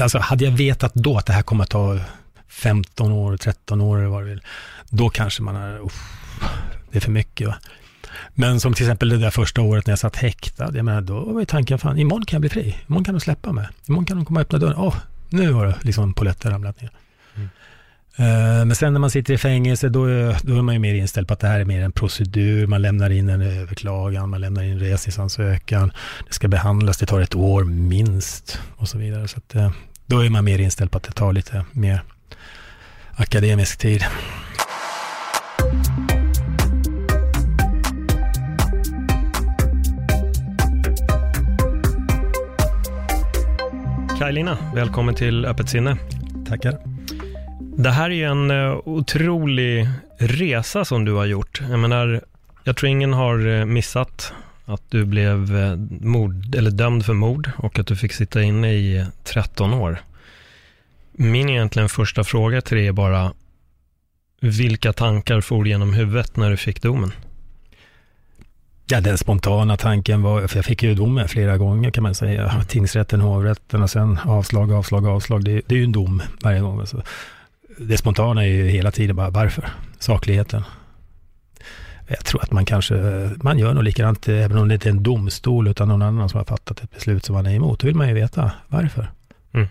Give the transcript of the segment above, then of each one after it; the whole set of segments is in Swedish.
Alltså, hade jag vetat då att det här kommer att ta 15 år, 13 år eller vad det vill, då kanske man är, uff, det är för mycket. Va? Men som till exempel det där första året när jag satt häktad, jag menar, då var ju tanken, fan, imorgon kan jag bli fri. Imorgon kan de släppa mig. Imorgon kan de komma och öppna dörren. Åh, oh, nu har det liksom polletten ramlat ner. Uh, men sen när man sitter i fängelse, då, då är man ju mer inställd på att det här är mer en procedur. Man lämnar in en överklagan, man lämnar in en resningsansökan. Det ska behandlas, det tar ett år minst och så vidare. Så att, uh, då är man mer inställd på att det tar lite mer akademisk tid. Kaj-Lina, välkommen till Öppet sinne. Tackar. Det här är ju en eh, otrolig resa som du har gjort. Jag menar, jag tror ingen har eh, missat att du blev eh, mord, eller dömd för mord och att du fick sitta inne i 13 år. Min egentligen första fråga till dig är bara, vilka tankar for genom huvudet när du fick domen? Ja, den spontana tanken var, för jag fick ju domen flera gånger kan man säga. Tingsrätten, hovrätten och sen avslag, avslag, avslag. Det, det är ju en dom varje gång. Alltså. Det spontana är ju hela tiden bara, varför? Sakligheten. Jag tror att man kanske, man gör nog likadant, även om det inte är en domstol utan någon annan som har fattat ett beslut som man är emot. Då vill man ju veta varför. Mm.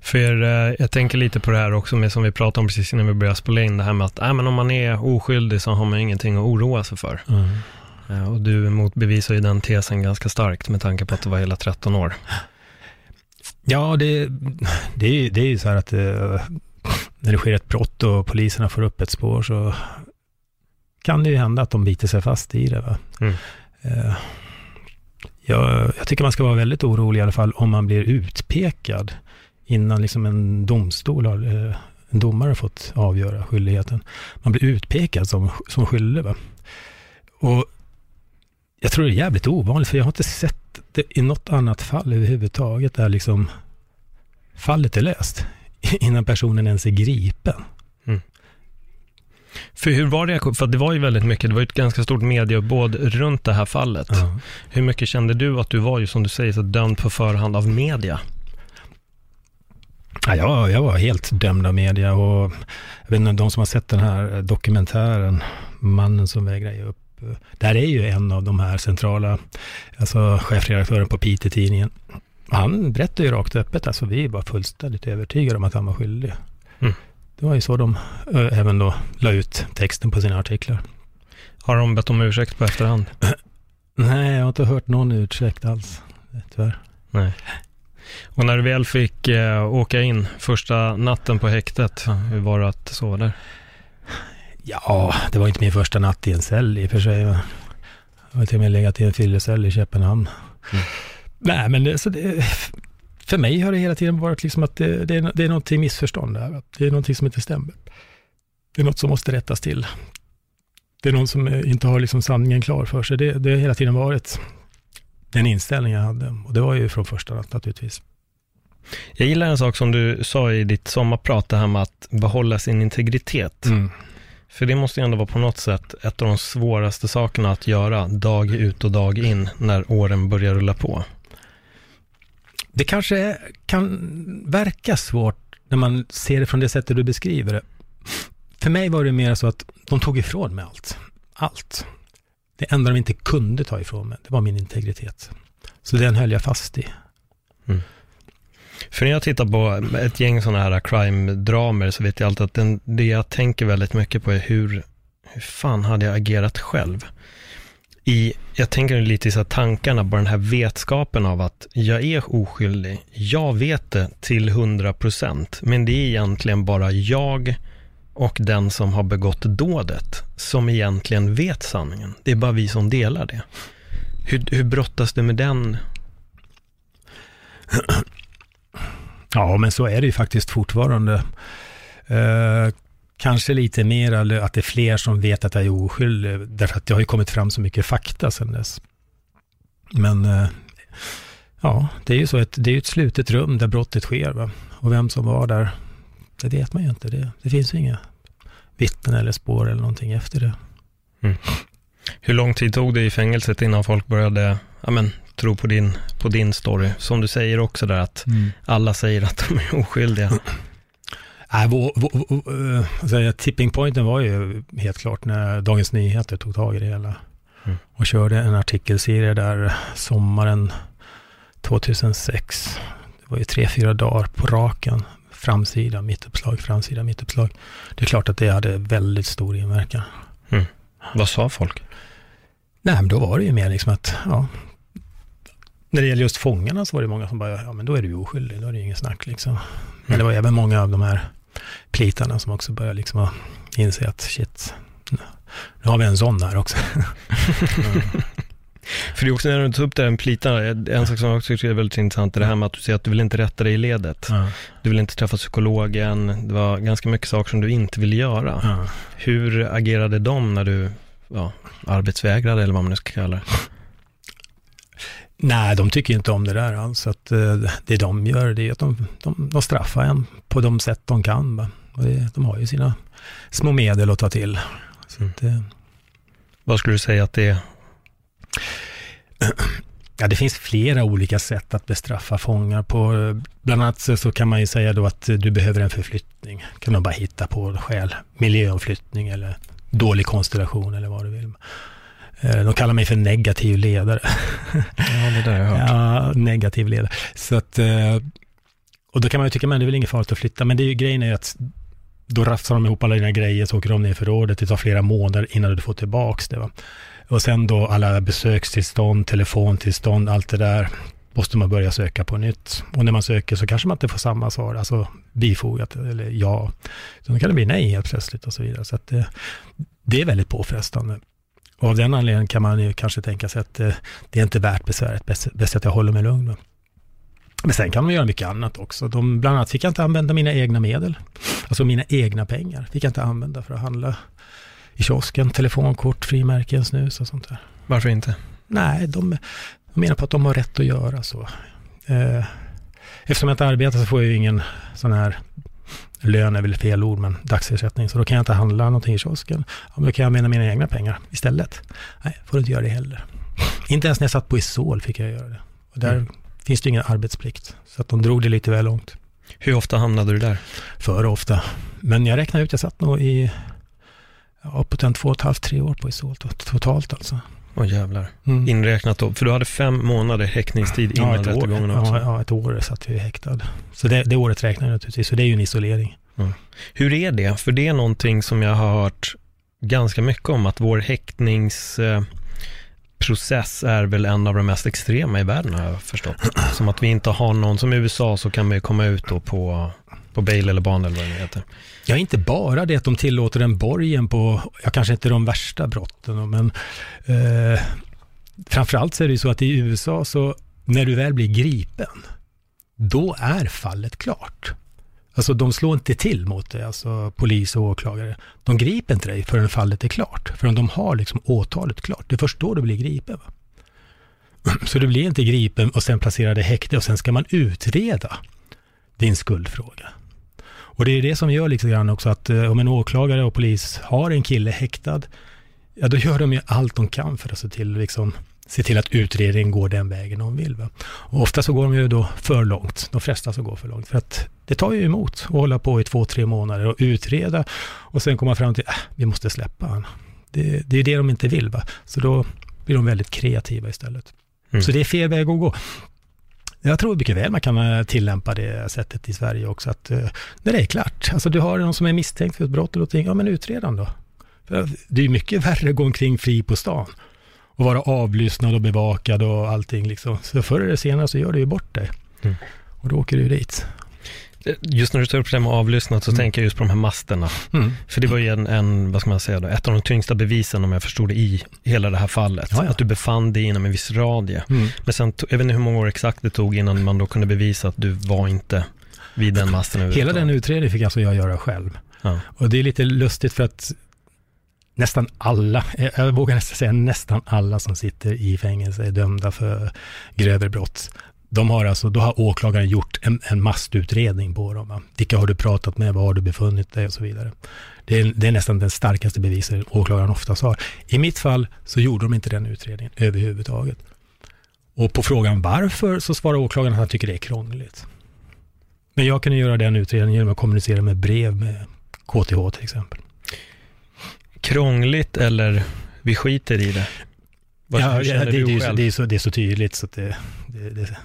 För eh, jag tänker lite på det här också med som vi pratade om precis innan vi började spela in, det här med att äh, men om man är oskyldig så har man ingenting att oroa sig för. Mm. Eh, och du motbevisar ju den tesen ganska starkt med tanke på att det var hela 13 år. Ja, det, det, det är ju så här att eh, när det sker ett brott och poliserna får upp ett spår så kan det ju hända att de biter sig fast i det. Va? Mm. Eh, jag, jag, tycker man ska vara väldigt orolig i alla fall om man blir utpekad innan liksom en domstol har, eh, en domare har fått avgöra skyldigheten. Man blir utpekad som, som skyldig. Va? Och jag tror det är jävligt ovanligt, för jag har inte sett det i något annat fall överhuvudtaget där liksom fallet är löst innan personen ens är gripen. Mm. För hur var det, för det var ju väldigt mycket, det var ju ett ganska stort medieuppbåd runt det här fallet. Ja. Hur mycket kände du att du var ju, som du säger, så dömd på förhand av media? Ja, jag, jag var helt dömd av media och jag vet inte, de som har sett den här dokumentären, Mannen som vägrar ge upp, där är ju en av de här centrala, alltså chefredaktören på Piteå-tidningen. Han berättar ju rakt öppet, alltså vi var fullständigt övertygade om att han var skyldig. Mm. Det var ju så de äh, även då la ut texten på sina artiklar. Har de bett om ursäkt på efterhand? Nej, jag har inte hört någon ursäkt alls, tyvärr. Nej. Och när du väl fick eh, åka in första natten på häktet, hur var det att sova där? Ja, det var inte min första natt i en cell i och för sig. Jag har till och med legat i en fyllecell i Köpenhamn. Mm. Nej, men det, så det, för mig har det hela tiden varit liksom att det, det, är, det är någonting missförstånd där. Det är någonting som inte stämmer. Det är något som måste rättas till. Det är någon som inte har liksom sanningen klar för sig. Det, det har hela tiden varit den inställning jag hade. Och det var ju från första natt naturligtvis. Jag gillar en sak som du sa i ditt sommarprat, det här med att behålla sin integritet. Mm. För det måste ju ändå vara på något sätt ett av de svåraste sakerna att göra dag ut och dag in när åren börjar rulla på. Det kanske kan verka svårt när man ser det från det sättet du beskriver det. För mig var det mer så att de tog ifrån mig allt. Allt. Det enda de inte kunde ta ifrån mig, det var min integritet. Så den höll jag fast i. Mm. För när jag tittar på ett gäng sådana här crime-dramer så vet jag alltid att den, det jag tänker väldigt mycket på är hur, hur fan hade jag agerat själv? I, jag tänker lite i så tankarna, bara den här vetskapen av att jag är oskyldig. Jag vet det till hundra procent, men det är egentligen bara jag och den som har begått dådet som egentligen vet sanningen. Det är bara vi som delar det. Hur, hur brottas du med den Ja, men så är det ju faktiskt fortfarande. Eh, kanske lite mer att det är fler som vet att jag är oskyldig, därför att det har ju kommit fram så mycket fakta sedan dess. Men eh, ja, det är ju så att det är ett slutet rum där brottet sker. Va? Och vem som var där, det vet man ju inte. Det, det finns ju inga vittnen eller spår eller någonting efter det. Mm. Hur lång tid tog det i fängelset innan folk började ja, men, tro på din, på din story? Som du säger också där att mm. alla säger att de är oskyldiga. Nej, vår, vår, vår, tipping pointen var ju helt klart när Dagens Nyheter tog tag i det hela. Mm. Och körde en artikelserie där sommaren 2006. Det var ju tre, fyra dagar på raken. Framsida, mittuppslag, framsida, mittuppslag. Det är klart att det hade väldigt stor inverkan. Mm. Vad sa folk? Nej, men då var det ju mer liksom att, ja, när det gäller just fångarna så var det många som bara, ja men då är du ju oskyldig, då är det ju ingen snack liksom. Men det var även många av de här plitarna som också började liksom inse att shit, nu har vi en sån här också. mm. För det är också när du tar upp det här med plitarna, en sak som jag också tycker är väldigt intressant är det här med att du säger att du vill inte rätta dig i ledet. Ja. Du vill inte träffa psykologen, det var ganska mycket saker som du inte ville göra. Ja. Hur agerade de när du ja, arbetsvägrade eller vad man nu ska kalla det? Nej, de tycker inte om det där alls. Att, uh, det de gör det är att de, de, de straffar en på de sätt de kan. Det, de har ju sina små medel att ta till. Mm. Att, uh, Vad skulle du säga att det är? Ja, det finns flera olika sätt att bestraffa fångar på. Bland annat så kan man ju säga då att du behöver en förflyttning. kan de bara hitta på skäl. Miljöomflyttning eller dålig konstellation eller vad du vill. Eh, de kallar mig för negativ ledare. Ja, det där jag hört. Ja, negativ ledare. Så att, eh, och då kan man ju tycka, men det är väl inget farligt att flytta. Men det är ju grejen är ju att då rafsar de ihop alla dina grejer, så åker de ner förrådet. Det tar flera månader innan du får tillbaka det. Va? Och sen då alla besökstillstånd, telefontillstånd, allt det där måste man börja söka på nytt. Och när man söker så kanske man inte får samma svar, alltså bifogat eller ja. då kan det bli nej helt plötsligt och så vidare. Så det, det är väldigt påfrestande. Och av den anledningen kan man ju kanske tänka sig att eh, det är inte värt besväret, bäst, bäst att jag håller mig lugn. Men sen kan de göra mycket annat också. De, bland annat fick jag inte använda mina egna medel. Alltså mina egna pengar fick jag inte använda för att handla i kiosken, telefonkort, frimärken, snus och sånt där. Varför inte? Nej, de, de menar på att de har rätt att göra så. Eh, eftersom jag inte arbetar så får jag ju ingen sån här lön är väl fel ord, men dagsersättning. Så då kan jag inte handla någonting i kiosken. Ja, men då kan jag använda mina egna pengar istället. Nej, får du inte göra det heller. Inte ens när jag satt på Isol fick jag göra det. Och där mm. finns det ingen arbetsplikt. Så att de drog det lite väl långt. Hur ofta hamnade du där? För ofta. Men jag räknar ut, jag satt nog i ja, uppåt en två och ett halvt, tre år på Isol totalt alltså. Åh oh, jävlar. Mm. Inräknat då, för du hade fem månader häktningstid innan ja, rättegången också. Ja, ja, ett år satt vi häktad. Så det, det året räknar jag naturligtvis, så det är ju en isolering. Mm. Hur är det? För det är någonting som jag har hört ganska mycket om, att vår häktningsprocess är väl en av de mest extrema i världen har jag förstått. Som att vi inte har någon, som i USA så kan vi komma ut då på på bail eller ban eller vad det heter. Ja, inte bara det att de tillåter en borgen på, ja kanske inte de värsta brotten, men eh, framförallt så är det ju så att i USA så när du väl blir gripen, då är fallet klart. Alltså de slår inte till mot dig, alltså polis och åklagare. De griper inte dig förrän fallet är klart, förrän de har liksom åtalet klart. Det är först då du blir gripen. Va? Så du blir inte gripen och sen placerad i häkte och sen ska man utreda din skuldfråga. Och det är det som gör lite grann också att eh, om en åklagare och polis har en kille häktad, ja då gör de ju allt de kan för att se till, liksom, se till att utredningen går den vägen de vill. Va? Och ofta så går de ju då för långt, de flesta så går för långt, för att det tar ju emot att hålla på i två, tre månader och utreda och sen komma fram till, att äh, vi måste släppa honom. Det, det är det de inte vill, va? så då blir de väldigt kreativa istället. Mm. Så det är fel väg att gå. Jag tror mycket väl man kan eh, tillämpa det sättet i Sverige också, att eh, när det är klart, alltså du har någon som är misstänkt för ett brott eller någonting, ja men utred då. För det är mycket värre att gå omkring fri på stan och vara avlyssnad och bevakad och allting liksom. Så förr eller senare så gör du ju bort dig. Mm. Och då åker du dit. Just när du tar upp det med avlyssnat så Mm. tänker jag just på de här masterna. Mm. För det var ju en, en, vad ska man säga då, ett av de tyngsta bevisen om jag förstod det i hela det här fallet. Ja, ja. Att du befann dig inom en viss radie. Mm. Men sen, jag vet inte hur många år exakt det tog innan man då kunde bevisa att du var inte vid den masten Hela den utredningen fick alltså jag göra själv. Ja. Och det är lite lustigt för att nästan alla, jag- jag vågar nästan säga nästan alla som sitter i fängelse är dömda för grövre brott. De har alltså, då har åklagaren gjort en, en mastutredning på dem. va. Vilka har du pratat med, var har du befunnit dig och så vidare. Det är, det är nästan den starkaste bevisen åklagaren oftast har. I mitt fall så gjorde de inte den utredningen överhuvudtaget. Och på frågan varför så svarar åklagaren att han tycker det är krångligt. Men jag kunde göra den utredningen genom att kommunicera med brev med KTH till exempel. Krångligt eller vi skiter i det? Vad ja, det, det, är så, det är så tydligt så att det, det, det,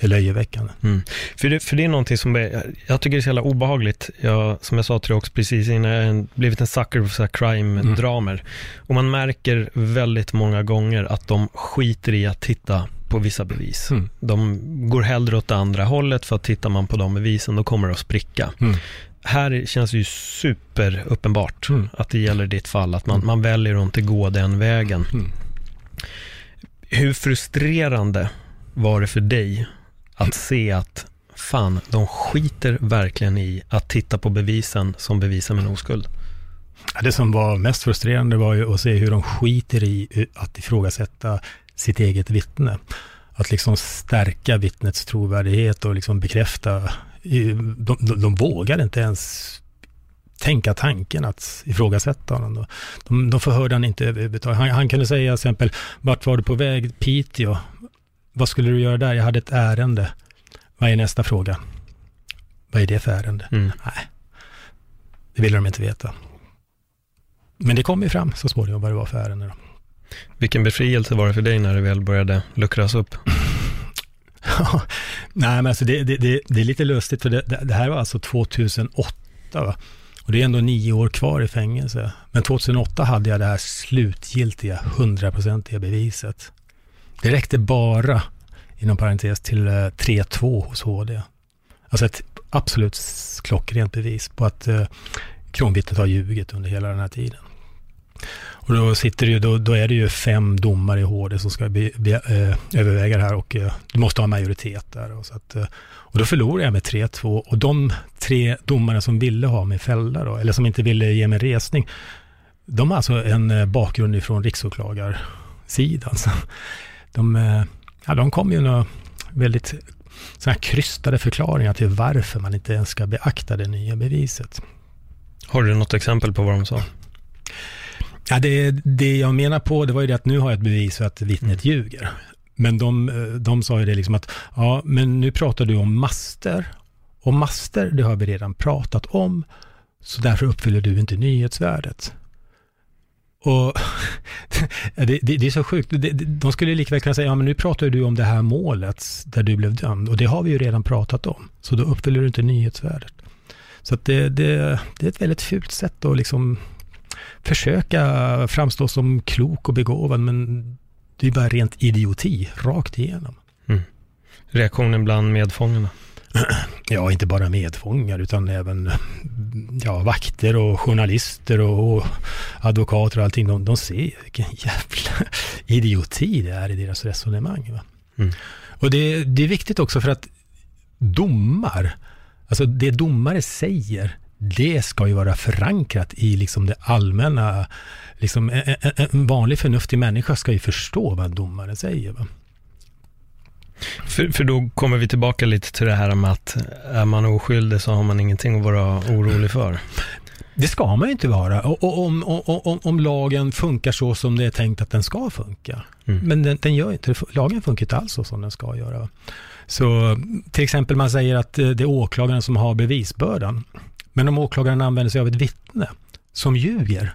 det är löjeväckande. Mm. För, det, för det är någonting som är, jag tycker det är så jävla obehagligt. Jag, som jag sa till dig också precis innan, jag har blivit en sucker för crime-dramer. Och man märker väldigt många gånger att de skiter i att titta på vissa bevis. Mm. De går hellre åt det andra hållet för att tittar man på de bevisen då kommer det att spricka. Mm. Här känns det ju super uppenbart Mm. att det gäller ditt fall, att man, Mm. man väljer att inte gå den vägen. Mm. Hur frustrerande var det för dig att se att fan, de skiter verkligen i att titta på bevisen som bevisar min oskuld? Det som var mest frustrerande var ju att se hur de skiter i att ifrågasätta sitt eget vittne. Att liksom stärka vittnets trovärdighet och liksom bekräfta. De, de, de vågar inte ens tänka tanken att ifrågasätta honom. Då. De, de förhörde han inte överhuvudtaget. Han, han kunde säga till exempel, vart var du på väg? Piteå. Vad skulle du göra där? Jag hade ett ärende. Vad är nästa fråga? Vad är det för ärende? Mm. Nej, det ville de inte veta. Men det kom ju fram så småningom vad det var för ärende. Då. Vilken befrielse var det för dig när det väl började luckras upp? Nej, men alltså det, det, det, det är lite lustigt för det, här var alltså 2008. Va? Och det är ändå nio år kvar i fängelse. Men 2008 hade jag det här slutgiltiga, hundraprocentiga beviset. Det räckte bara, inom parentes, till eh, 3-2 hos HD. Alltså ett absolut klockrent bevis på att eh, kronvittnet har ljugit under hela den här tiden. Och då, sitter ju, då, då är det ju fem domare i HD som ska be, be, eh, överväga det här och eh, du måste ha majoritet där. Och, så att, eh, och då förlorade jag med 3-2 och de tre domarna som ville ha mig fällda då, eller som inte ville ge mig resning, de har alltså en eh, bakgrund ifrån riksåklagarsidan. Så de, eh, ja, de kom ju några väldigt så här krystade förklaringar till varför man inte ens ska beakta det nya beviset. Har du något exempel på vad de sa? Ja, det, det jag menar på, det var ju det att nu har jag ett bevis för att vittnet Mm. ljuger. Men de, eh, de sa ju det liksom att, ja, men nu pratar du om master. Och master, det har vi redan pratat om. Så därför uppfyller du inte nyhetsvärdet. Och det, det, det är så sjukt. De skulle lika väl kunna säga, ja men nu pratar du om det här målet där du blev dömd. Och det har vi ju redan pratat om. Så då uppfyller du inte nyhetsvärdet. Så att det, det, det är ett väldigt fult sätt att liksom försöka framstå som klok och begåvad, men det är bara rent idioti, rakt igenom. Mm. Reaktionen bland medfångarna? Ja, inte bara medfångar, utan även ja, vakter och journalister och, och advokater och allting. De, de ser vilken jävla idioti det är i deras resonemang. Mm. Och det, det är viktigt också för att domar, alltså det domare säger, det ska ju vara förankrat i liksom det allmänna. Liksom en, en, vanlig förnuftig människa ska ju förstå vad en domare säger. Va? För, för då kommer vi tillbaka lite till det här med att är man oskyldig så har man ingenting att vara orolig för. Det ska man ju inte vara. Och, och, om, och, om, om lagen funkar så som det är tänkt att den ska funka. Mm. Men den, den gör inte, lagen funkar inte alls så som den ska göra. Så till exempel man säger att eh, det är åklagaren som har bevisbördan. Men om åklagaren använder sig av ett vittne som ljuger,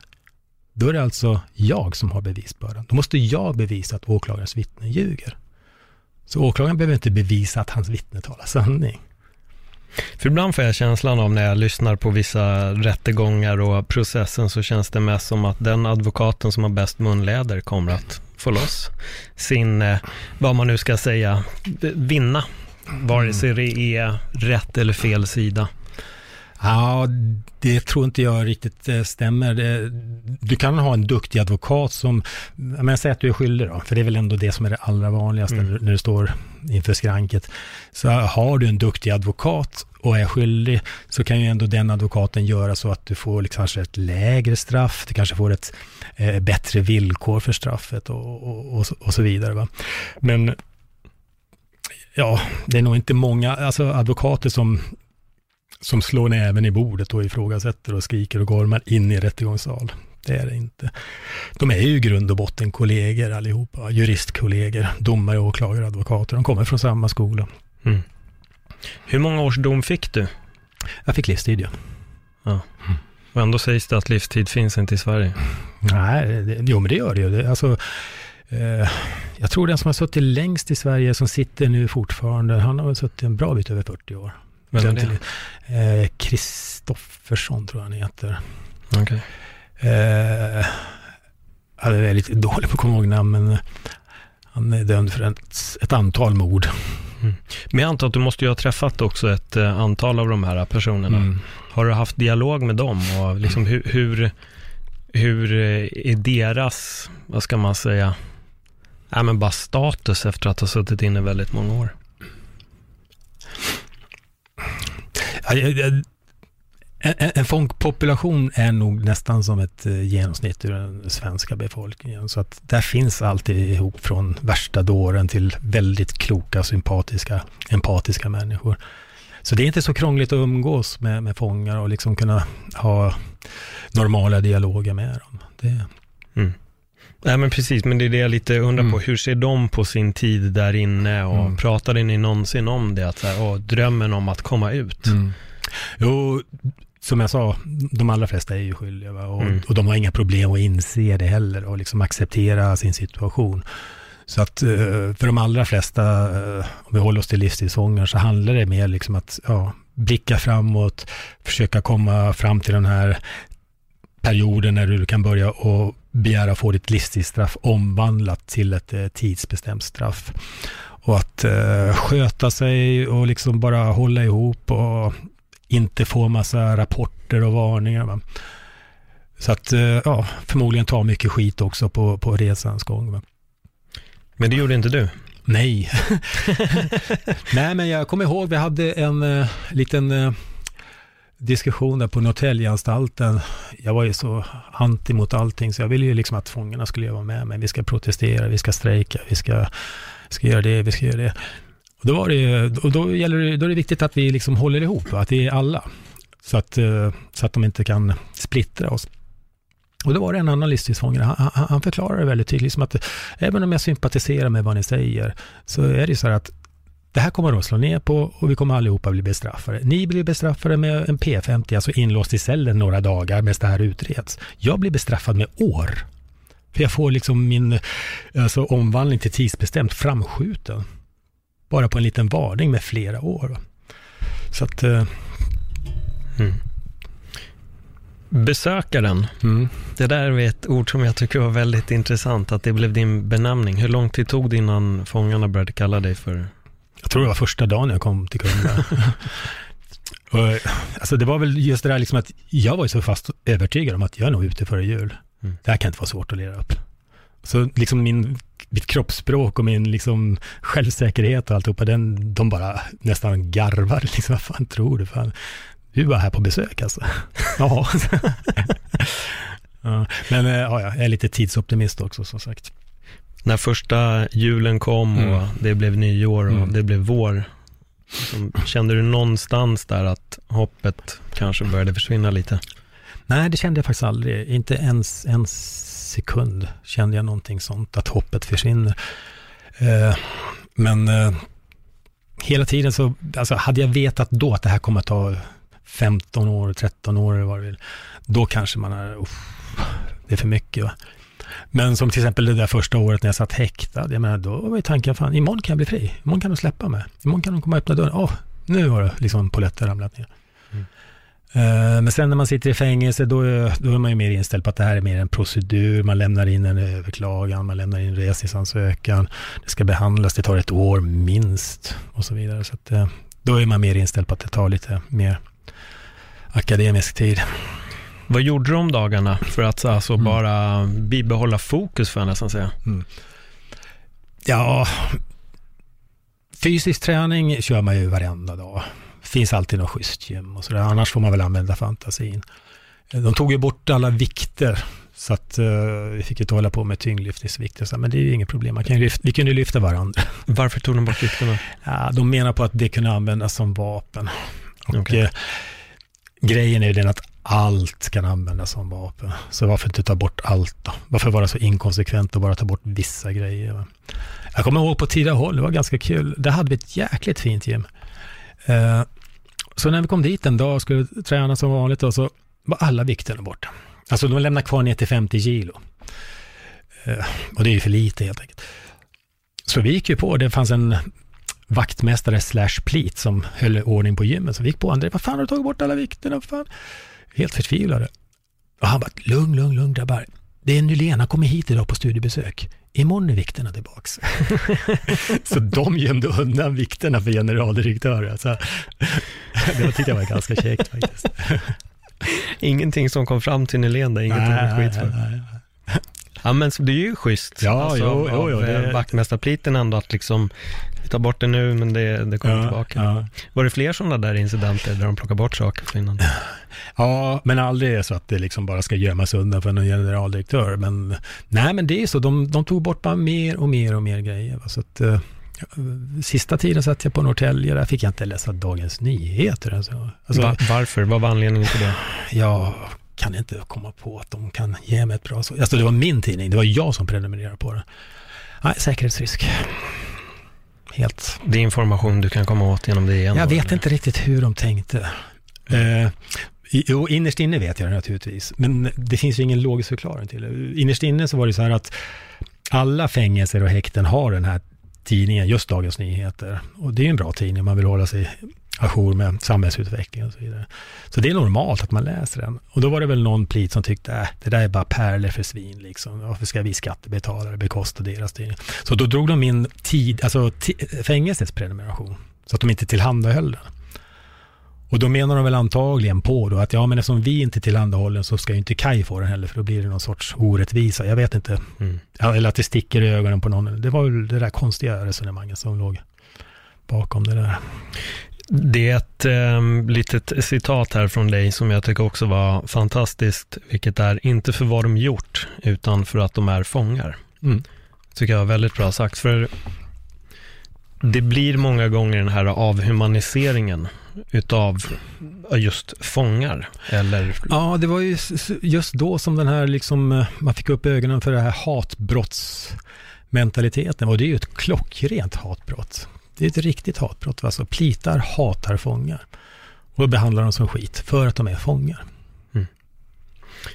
då är det alltså jag som har bevisbördan. Då måste jag bevisa att åklagarens vittne ljuger. Så åklagaren behöver inte bevisa att hans vittne talar sanning. För ibland får jag känslan av när jag lyssnar på vissa rättegångar och processen så känns det mest som att den advokaten som har bäst munläder kommer att få loss sin, eh, vad man nu ska säga, vinna Vare sig det är rätt eller fel sida. Ja, det tror inte jag riktigt eh, stämmer. Du kan ha en duktig advokat som, men säg att du är skyldig då, för det är väl ändå det som är det allra vanligaste mm. när du står inför skranket. Så har du en duktig advokat och är skyldig så kan ju ändå den advokaten göra så att du får liksom kanske ett lägre straff, du kanske får ett eh, bättre villkor för straffet och, och, och, och så vidare. Va? Men ja, det är nog inte många alltså advokater som som slår näven i bordet och ifrågasätter och skriker och gormar in i rättegångssal. Det är det inte. De är ju i grund och botten kollegor allihopa, juristkollegor, domare, åklagare, advokater. De kommer från samma skola. Mm. Hur många års dom fick du? Jag fick livstid, ja. ja. Och ändå sägs det att livstid finns inte i Sverige. Nej, det, jo men det gör det ju. Alltså, eh, jag tror den som har suttit längst i Sverige, som sitter nu fortfarande, han har väl suttit en bra bit över 40 år. Vem är det? Kristoffersson eh, tror jag han heter. Okay. Eh, jag är lite dålig på att komma ihåg namn, men han är dömd för ett, ett antal mord. Mm. Men jag antar att du måste ju ha träffat också ett eh, antal av de här personerna. Mm. Har du haft dialog med dem och liksom hur, hur, hur eh, är deras, vad ska man säga, ja, men bara status efter att ha suttit inne väldigt många år? En, en fångpopulation är nog nästan som ett eh, genomsnitt ur den svenska befolkningen. Så att där finns alltid ihop från värsta dåren till väldigt kloka, sympatiska, empatiska människor. Så det är inte så krångligt att umgås med, med fångar och liksom kunna ha normala dialoger med dem. Det... Mm. Nej men precis, men det är det jag lite undrar mm. på. Hur ser de på sin tid där inne och mm. pratade ni någonsin om det? Att, så här, drömmen om att komma ut? Mm. Jo, som jag sa, de allra flesta är ju skyldiga och, mm. och, de har inga problem att inse det heller och liksom acceptera sin situation. Så att eh, för de allra flesta, eh, om vi håller oss till livstidsfångar, så handlar det mer liksom att ja, blicka framåt, försöka komma fram till den här perioden när du kan börja och begära få ditt livstidsstraff omvandlat till ett eh, tidsbestämt straff. Och att eh, sköta sig och liksom bara hålla ihop och inte få massa rapporter och varningar. Va? Så att, eh, ja, förmodligen ta mycket skit också på, på resans gång. Va? Men det gjorde inte du? Nej. Nej, men jag kommer ihåg, vi hade en uh, liten diskussioner diskussion där på Norrtäljeanstalten. Jag var ju så anti mot allting, så jag ville ju liksom att fångarna skulle vara med mig. Vi ska protestera, vi ska strejka, vi ska, ska göra det, vi ska göra det. Och då, var det, och då, gäller det, då är det viktigt att vi liksom håller ihop, att vi är alla. Så att, eh, så att de inte kan splittra oss. Och då var det en annan livstidsfånge, han, han, han förklarade väldigt tydligt, liksom att även om jag sympatiserar med vad ni säger, så är det så här att det här kommer de att slå ner på och vi kommer allihopa bli bestraffade. Ni blir bestraffade med en P50, alltså inlåst i cellen några dagar medan det här utreds. Jag blir bestraffad med år. För jag får liksom min alltså, omvandling till tidsbestämt framskjuten. Bara på en liten varning med flera år. Så att... Uh... Mm. Besökaren. Mm. Det där är ett ord som jag tycker var väldigt intressant, att det blev din benämning. Hur lång tid tog det innan fångarna började kalla dig för jag tror det var första dagen jag kom till Kumla. och, alltså det var väl just det där liksom att jag var ju så fast övertygad om att jag är nog ute före jul. Mm. Det här kan inte vara svårt att leda upp. Så liksom min, mitt kroppsspråk och min liksom självsäkerhet och alltihopa, den, de bara nästan garvar. Liksom, vad fan tror du? Fan, du var här på besök alltså. ja. ja. Men eh, ja, jag är lite tidsoptimist också som sagt när första julen kom och mm. det blev nyår och mm. det blev vår, liksom, kände du någonstans där att hoppet kanske började försvinna lite? Nej, det kände jag faktiskt aldrig. Inte ens en sekund kände jag någonting sånt, att hoppet försvinner. Eh, men eh, hela tiden så, alltså hade jag vetat då att det här kommer att ta 15 år, 13 år eller vad det vill, då kanske man har, det är för mycket. Va? Men som till exempel det där första året när jag satt häktad, jag menar, då var ju tanken, fan, imorgon kan jag bli fri. Imorgon kan de släppa mig. Imorgon kan de komma och öppna dörren. Åh, oh, nu har det liksom polletten ramlat ner. Mm. Eh, men sen när man sitter i fängelse, då, då är man ju mer inställd på att det här är mer en procedur. Man lämnar in en överklagan, man lämnar in resningsansökan. Det ska behandlas, det tar ett år minst och så vidare. Så att, eh, då är man mer inställd på att det tar lite mer akademisk tid. Vad gjorde du om dagarna för att alltså mm. bara bibehålla fokus, får jag nästan säga? Mm. Ja, fysisk träning kör man ju varenda dag. Finns alltid något schysst gym och sådär. Annars får man väl använda fantasin. De tog ju bort alla vikter. Så att uh, vi fick inte hålla på med tyngdlyftningsvikter. Men det är ju inget problem. Man kan lyfta, vi kunde lyfta varandra. Varför tog de bort vikterna? Ja, de menar på att det kunde användas som vapen. Och okay. uh, grejen är ju den att allt kan användas som vapen. Så varför inte ta bort allt då? Varför vara så inkonsekvent och bara ta bort vissa grejer? Va? Jag kommer ihåg på Tidaholm, det var ganska kul. Där hade vi ett jäkligt fint gym. Eh, så när vi kom dit en dag och skulle träna som vanligt och så var alla vikterna borta. Alltså de lämnade kvar ner till 50 kilo. Eh, och det är ju för lite helt enkelt. Så vi gick ju på, det fanns en vaktmästare slash plit som höll ordning på gymmet. Så vi gick på André, vad fan har du tagit bort alla vikterna? Fan? Helt förtvivlade. Och han bara, lugn, lugn, lugn grabbar. Det är Nylén, han kommer hit idag på studiebesök. Imorgon är vikterna tillbaks. så de gömde undan vikterna för generaldirektören. Så det tyckte jag var ganska käckt faktiskt. Ingenting som kom fram till Nylén där, inget nej, skit för. Nej, nej. Ja men det är ju schysst. Ja, alltså, jo, jo, jo. Det... Vaktmästarpliten ändå att liksom tar bort det nu, men det, det kommer ja, tillbaka. Ja. Var det fler sådana där incidenter där de plockar bort saker för innan? Ja, men aldrig så att det liksom bara ska gömmas undan för någon generaldirektör. Men nej, men det är så. De, de tog bort bara mer och mer och mer grejer. Så att, uh, sista tiden satt jag på Norrtälje, där fick jag inte läsa Dagens Nyheter. Alltså. Alltså, Va, varför? Vad var anledningen till det? Ja, kan inte komma på att de kan ge mig ett bra svar. Alltså det var min tidning, det var jag som prenumererade på det. Nej, säkerhetsrisk helt. Det är information du kan komma åt genom det igen? Jag vet eller? inte riktigt hur de tänkte. Mm. Eh, jo, innerst inne vet jag det naturligtvis, men det finns ju ingen logisk förklaring till det. Innerst inne så var det så här att alla fängelser och häkten har den här tidningen, just Dagens Nyheter. Och det är ju en bra tidning, man vill hålla sig ajour med samhällsutveckling och så vidare. Så det är normalt att man läser den. Och då var det väl någon plit som tyckte, äh, det där är bara pärlor för svin liksom. Varför ska vi skattebetalare bekosta deras tidning? Så då drog de in tid, alltså fängelsets prenumeration, så att de inte tillhandahöll den. Och då menar de väl antagligen på då att ja, men eftersom vi inte tillhandahåller den så ska ju inte Kaj få den heller, för då blir det någon sorts orättvisa. Jag vet inte. Mm. Eller att det sticker i ögonen på någon. Det var väl det där konstiga resonemanget som låg bakom det där. Det är ett eh, litet citat här från dig som jag tycker också var fantastiskt, vilket är inte för vad de gjort, utan för att de är fångar. Mm. Tycker jag var väldigt bra sagt, för det blir många gånger den här avhumaniseringen utav just fångar, eller? Ja, det var ju just då som den här, liksom, eh, man fick upp ögonen för det här hatbrottsmentaliteten, och det är ju ett klockrent hatbrott. Det är ett riktigt hatbrott. Alltså plitar hatar fångar. Och behandlar dem som skit för att de är fångar. Mm.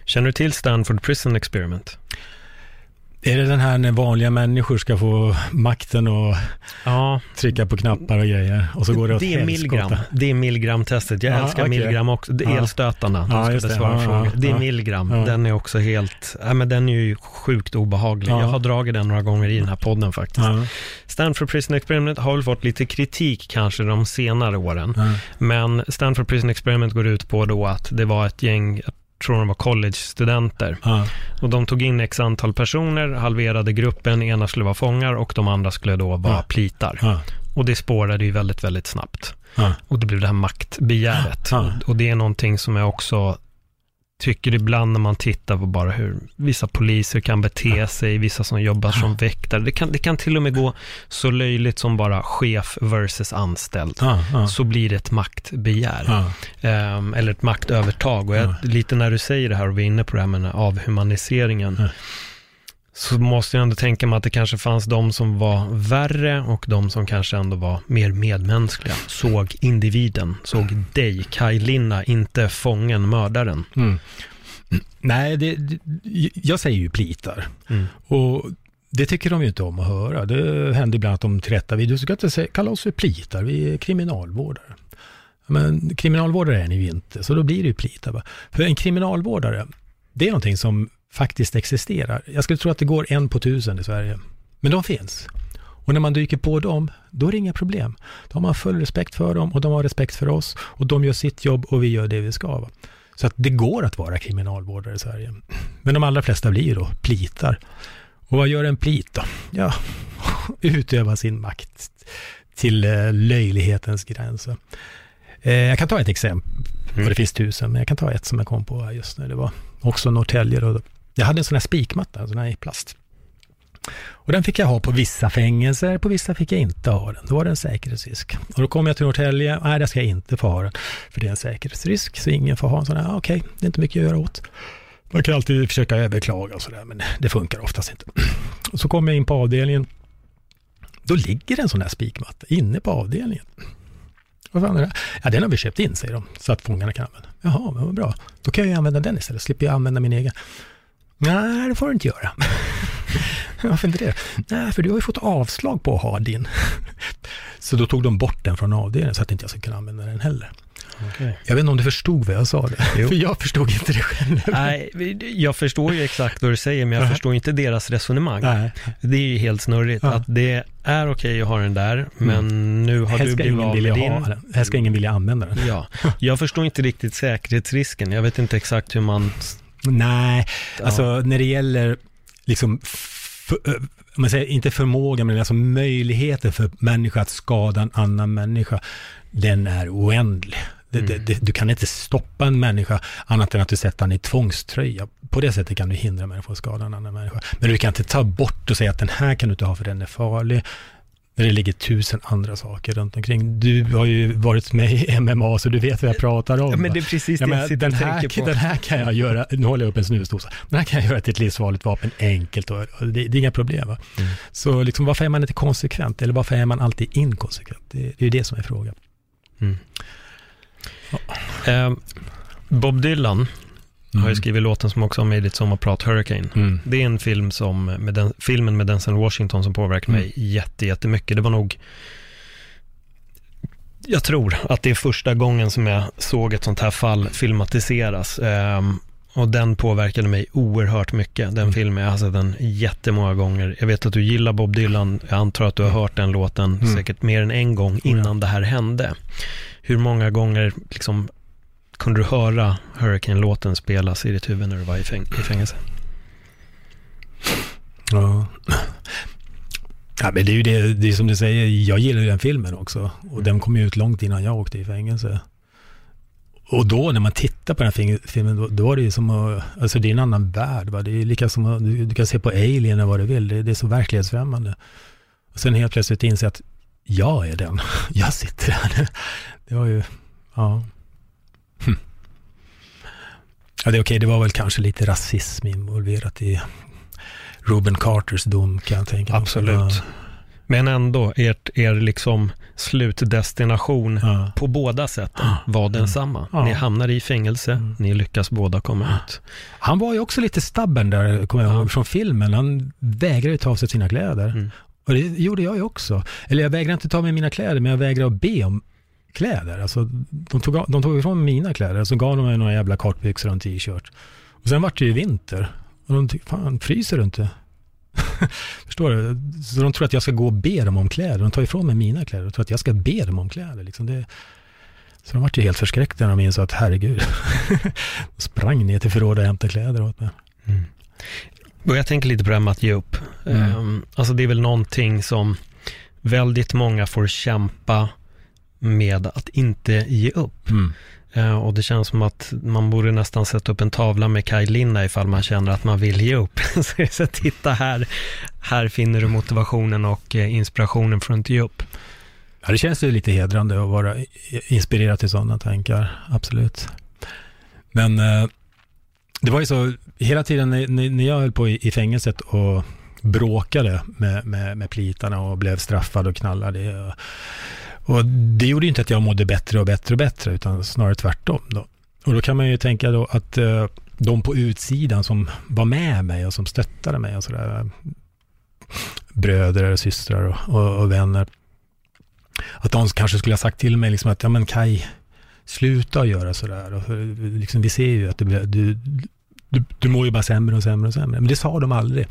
Känner du till Stanford Prison Experiment? Är det den här när vanliga människor ska få makten och ja. trycka på knappar och grejer? Och så går det åt Det är milligram. Det är milligramtestet. Jag ja, älskar okay. milligram också. Det ja. Elstötarna. Ja, just det. Svara ja, det är milligram. Den är också helt, ja, men den är ju sjukt obehaglig. Jag har dragit den några gånger i den här podden faktiskt. Stanford Prison Experiment har väl fått lite kritik kanske de senare åren. Men Stanford Prison Experiment går ut på då att det var ett gäng, tror de var college-studenter. Ah. Och de tog in x antal personer, halverade gruppen, ena skulle vara fångar och de andra skulle då vara ah. plitar. Ah. Och det spårade ju väldigt, väldigt snabbt. Och det blev det här maktbegäret. Och, det är någonting som jag också tycker ibland när man tittar på bara hur vissa poliser kan bete sig, vissa som jobbar som väktare. Det kan, det kan till och med gå så löjligt som bara chef versus anställd. Ja, ja. Så blir det ett maktbegär. Ja. Um, eller ett maktövertag. Och jag, lite när du säger det här och vi är inne på det här med avhumaniseringen så måste jag ändå tänka mig att det kanske fanns de som var värre och de som kanske ändå var mer medmänskliga. Såg individen, såg dig, Kaj Linna, inte fången, mördaren. Mm. Nej, det, det, jag säger ju plitar. Mm. Och det tycker de ju inte om att höra. Det händer ibland att de tillrättavisar. Du ska inte säga, kalla oss för plitar, vi är kriminalvårdare. Men kriminalvårdare är ni ju inte, så då blir det ju plita. Va? För en kriminalvårdare, det är någonting som faktiskt existerar. Jag skulle tro att det går en på tusen i Sverige. Men de finns. Och när man dyker på dem, då är det inga problem. Då har man full respekt för dem och de har respekt för oss. Och de gör sitt jobb och vi gör det vi ska. Va? Så att det går att vara kriminalvårdare i Sverige. Men de allra flesta blir då plitar. Och vad gör en plit då? Ja, utöva sin makt till eh, löjlighetens gränser. Eh, jag kan ta ett exempel, mm. och det finns tusen, men jag kan ta ett som jag kom på just nu. Det var också Norrtälje. Då. Jag hade en sån här spikmatta, en sån här i plast. Och den fick jag ha på vissa fängelser, på vissa fick jag inte ha den. Då var det en säkerhetsrisk. Och då kom jag till Norrtälje, nej, där ska jag inte få ha den, för det är en säkerhetsrisk, så ingen får ha en sån här. Ah, okej, okay, det är inte mycket att göra åt. Man kan alltid försöka överklaga och sådär, men det funkar oftast inte. Och så kommer jag in på avdelningen. Då ligger det en sån här spikmatta inne på avdelningen. Vad fan är det? Ja, den har vi köpt in, säger de, så att fångarna kan använda. Jaha, men vad bra. Då kan jag använda den istället, slipper jag använda min egen. Nej, det får du inte göra. Varför inte det? Nej, för du har ju fått avslag på att ha din. så då tog de bort den från avdelningen så att inte jag skulle kunna använda den heller. Okay. Jag vet inte om du förstod vad jag sa det, för jag förstod inte det själv. Nej, jag förstår ju exakt vad du säger, men jag uh -huh. förstår inte deras resonemang. Nej. Det är ju helt snurrigt, uh -huh. att det är okej okay att ha den där, men mm. nu har du blivit av med din. Här ska ingen vilja använda den. Ja, jag förstår inte riktigt säkerhetsrisken. Jag vet inte exakt hur man... Nej, ja. alltså när det gäller liksom för, man säger, inte förmåga, men alltså möjligheten för människa att skada en annan människa, den är oändlig. Det, mm. det, du kan inte stoppa en människa annat än att du sätter den i tvångströja. På det sättet kan du hindra människor att skada en annan människa. Men du kan inte ta bort och säga att den här kan du inte ha för den är farlig. När det ligger tusen andra saker runt omkring. Du har ju varit med i MMA, så du vet vad jag pratar om. Ja, men det är precis det jag, jag den, här, på. den här kan jag göra, nu håller jag upp en snusdosa, den här kan jag göra till ett livsfarligt vapen enkelt och, och det, det, är inga problem. Va? Mm. Så liksom, varför är man inte konsekvent, eller varför är man alltid inkonsekvent? Det, det är ju det som är frågan. Mm. Ja. Eh, Bob Dylan Mm. har ju skrivit låten som också har med i ditt sommarprat, Hurricane. Mm. Det är en film som, med den, filmen med Denzel Washington som påverkade mm. mig jätte, jättemycket. Det var nog, jag tror att det är första gången som jag såg ett sånt här fall filmatiseras. Um, och den påverkade mig oerhört mycket, den mm. filmen. Jag har sett den jättemånga gånger. Jag vet att du gillar Bob Dylan. Jag antar att du har hört den låten mm. säkert mer än en gång innan oh ja. det här hände. Hur många gånger liksom kunde du höra Hurricane-låten spelas i ditt huvud när du var i, fäng i fängelse? Ja. ja, men det är ju det, det är som du säger, jag gillar ju den filmen också. Och mm. den kom ju ut långt innan jag åkte i fängelse. Och då när man tittar på den här filmen, då, då är det ju som att, alltså det är en annan värld. Va? Det är lika som att, du, du kan se på Alien eller vad du vill, det, det är så verklighetsfrämmande. Och sen helt plötsligt inse att jag är den, jag sitter här. Det var ju, ja. Ja, det är okej, det var väl kanske lite rasism involverat i Ruben Carters dom kan jag tänka mig. Absolut. Ja. Men ändå, ert, er liksom slutdestination ja. på båda sätten var densamma. Ja. Ni hamnar i fängelse, mm. ni lyckas båda komma ut. Han var ju också lite stubborn där, kommer jag ihåg, från filmen. Han vägrade ta av sig sina kläder. Mm. Och det gjorde jag ju också. Eller jag vägrade inte ta med mina kläder, men jag vägrade att be om kläder. Alltså, de, tog, de tog ifrån mina kläder, så gav de mig några jävla kortbyxor och en t-shirt. Och sen vart det ju vinter. Och de tyckte, fan, fryser du inte? Förstår du? Så de tror att jag ska gå och be dem om kläder. De tar ifrån mig mina kläder och tror att jag ska be dem om kläder. Liksom det, så de vart ju helt förskräckta när de insåg att herregud, de sprang ner till förrådet och hämtade kläder åt mig. Mm. Och jag tänker lite på det här med att ge upp. Mm. Um, alltså det är väl någonting som väldigt många får kämpa med att inte ge upp. Mm. Uh, och det känns som att man borde nästan sätta upp en tavla med Kaj Linna ifall man känner att man vill ge upp. så titta här, här finner du motivationen och uh, inspirationen för att inte ge upp. Ja, det känns ju lite hedrande att vara inspirerad till sådana tankar, absolut. Men uh, det var ju så, hela tiden när, jag höll på i, i fängelset och bråkade med, med, med plitarna och blev straffad och knallad. Och, det gjorde inte att jag mådde bättre och bättre och bättre, utan snarare tvärtom. Då. Och då kan man ju tänka då att eh, de på utsidan som var med mig och som stöttade mig och sådär, bröder och systrar och, och, och, vänner, att de kanske skulle ha sagt till mig liksom att, ja men Kai, sluta göra sådär. Och eh, liksom, vi ser ju att du, du, du, du mår ju bara sämre och sämre och sämre. Men det sa de aldrig.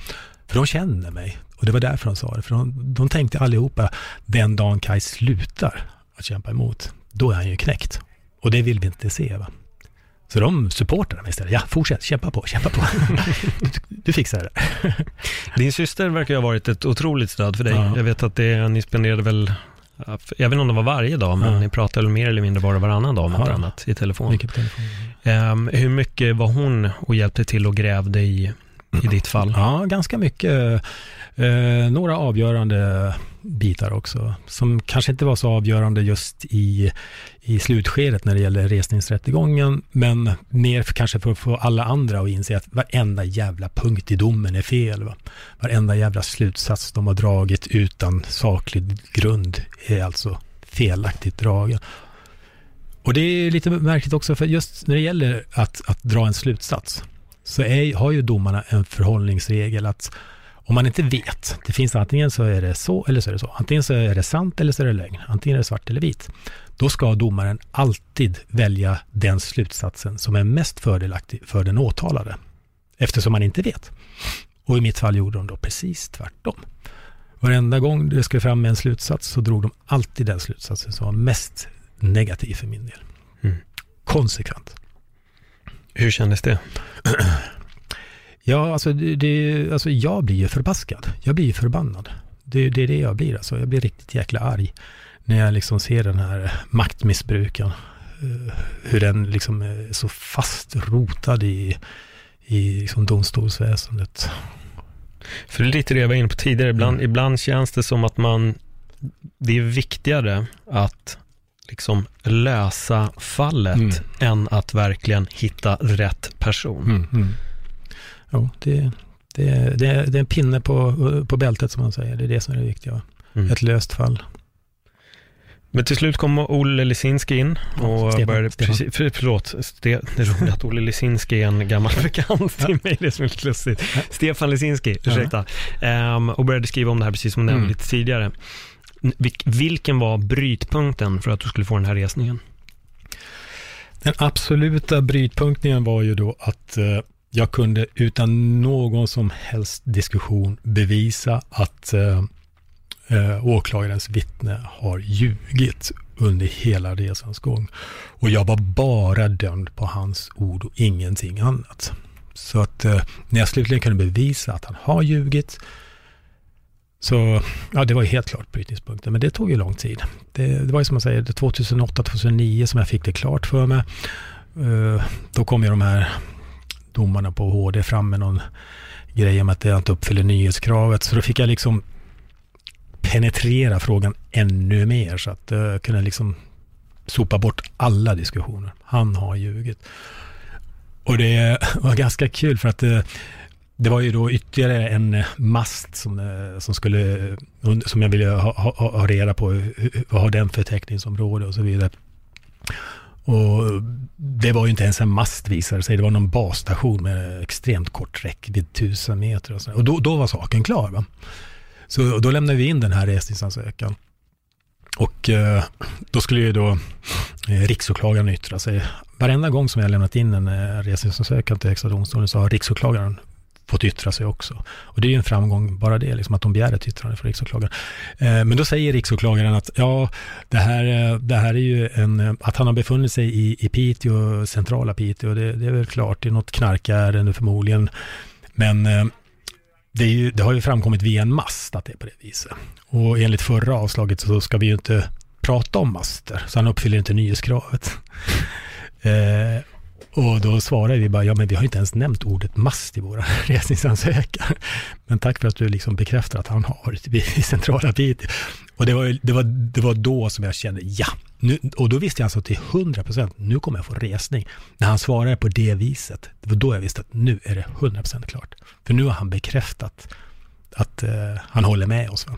För de känner mig. Och det var därför de sa det. För de, de tänkte allihopa, den dagen Kaj slutar att kämpa emot, då är han ju knäckt. Och det vill vi inte se. Va? Så de supportade mig istället. Ja, fortsätt, kämpa på, kämpa på. du, du fixar det. Din syster verkar ha varit ett otroligt stöd för dig. Ja. Jag vet att det, ni spenderade väl, jag vet inte om det var varje dag, men ja. ni pratade väl mer eller mindre bara varannan dag om ja. annat i telefon. Mycket telefon. Um, hur mycket var hon och hjälpte till och grävde i, i ditt fall? Ja, ganska mycket. Eh, några avgörande bitar också, som kanske inte var så avgörande just i, i slutskedet när det gäller resningsrättegången, men mer för, kanske för att få alla andra att inse att varenda jävla punkt i domen är fel. Va? Varenda jävla slutsats de har dragit utan saklig grund är alltså felaktigt dragen. Och det är lite märkligt också, för just när det gäller att, att dra en slutsats, så är, har ju domarna en förhållningsregel att om man inte vet, det finns antingen så är det så eller så är det så. Antingen så är det sant eller så är det lögn. Antingen är det svart eller vit. Då ska domaren alltid välja den slutsatsen som är mest fördelaktig för den åtalade. Eftersom man inte vet. Och i mitt fall gjorde de då precis tvärtom. Varenda gång det skulle fram med en slutsats så drog de alltid den slutsatsen som var mest negativ för min del. Mm. Konsekvent. Hur kändes det? Ja, alltså, det, alltså jag blir ju förbaskad. Jag blir ju förbannad. Det, det är det jag blir alltså. Jag blir riktigt jäkla arg när jag liksom ser den här maktmissbruken. Eh, hur den liksom är så fast rotad i, i liksom domstolsväsendet. För det är lite det jag var inne på tidigare. Ibland, mm. ibland känns det som att man, det är viktigare att liksom lösa fallet mm. än att verkligen hitta rätt person. Mm, jo, det, det, det, är en pinne på, på bältet som man säger. Det är det som är det viktiga. Mm. Ett löst fall. Men till slut kom Olle Lisinski in och Stefan, började, Stefan. Precis, för, förlåt, det är roligt att Olle Lisinski är en gammal bekant till mig, det är som är lite lustigt. Stefan Lisinski, ursäkta. Um, och började skriva om det här precis som du nämnde mm. lite tidigare. Vilken var brytpunkten för att du skulle få den här resningen? Den absoluta brytpunkten var ju då att uh, jag kunde utan någon som helst diskussion bevisa att eh, eh, åklagarens vittne har ljugit under hela resans gång. Och jag var bara dömd på hans ord och ingenting annat. Så att eh, när jag slutligen kunde bevisa att han har ljugit, så ja, det var ju helt klart brytningspunkten, men det tog ju lång tid. Det, det var ju som man säger, 2008-2009 som jag fick det klart för mig. Uh, då kom ju de här domarna på HD fram med någon grej om att det inte uppfyller nyhetskravet. Så då fick jag liksom penetrera frågan ännu mer så att eh, jag kunde liksom sopa bort alla diskussioner. Han har ljugit. Och det var ganska kul för att det, det var ju då ytterligare en eh, mast som, som, skulle, som jag ville ha, ha, ha reda på. Vad har den för täckningsområde och så vidare. Och det var ju inte ens en mast visade sig, det var någon basstation med extremt kort räckvidd, tusen meter och så. Och då, då var saken klar. Va? Så då lämnade vi in den här resningsansökan. Och eh, då skulle ju då eh, riksåklagaren yttra sig. Varenda gång som jag lämnat in en eh, resningsansökan till Högsta domstolen så har riksåklagaren fått yttra sig också. Och det är ju en framgång bara det, liksom att de begär ett yttrande från riksåklagaren. Eh, men då säger riksåklagaren att ja, det här, eh, det här är ju en, eh, att han har befunnit sig i, i Piteå, centrala Piteå, det, det är väl klart, det är något knarkärende förmodligen. Men eh, det, ju, det, har ju framkommit via en mast att det är på det viset. Och enligt förra avslaget så ska vi ju inte prata om master, så han uppfyller inte nyhetskravet. Eh, och då svarade vi bara, ja men vi har inte ens nämnt ordet mast i våra resningsansökan. Men tack för att du liksom bekräftar att han har varit i centrala Piteå. Och det var, det, var, det var då som jag kände, ja, nu, och då visste jag alltså till 100 procent, nu kommer jag få resning. När han svarade på det viset, det var då jag visste att nu är det 100 procent klart. För nu har han bekräftat att eh, han håller med oss. Va?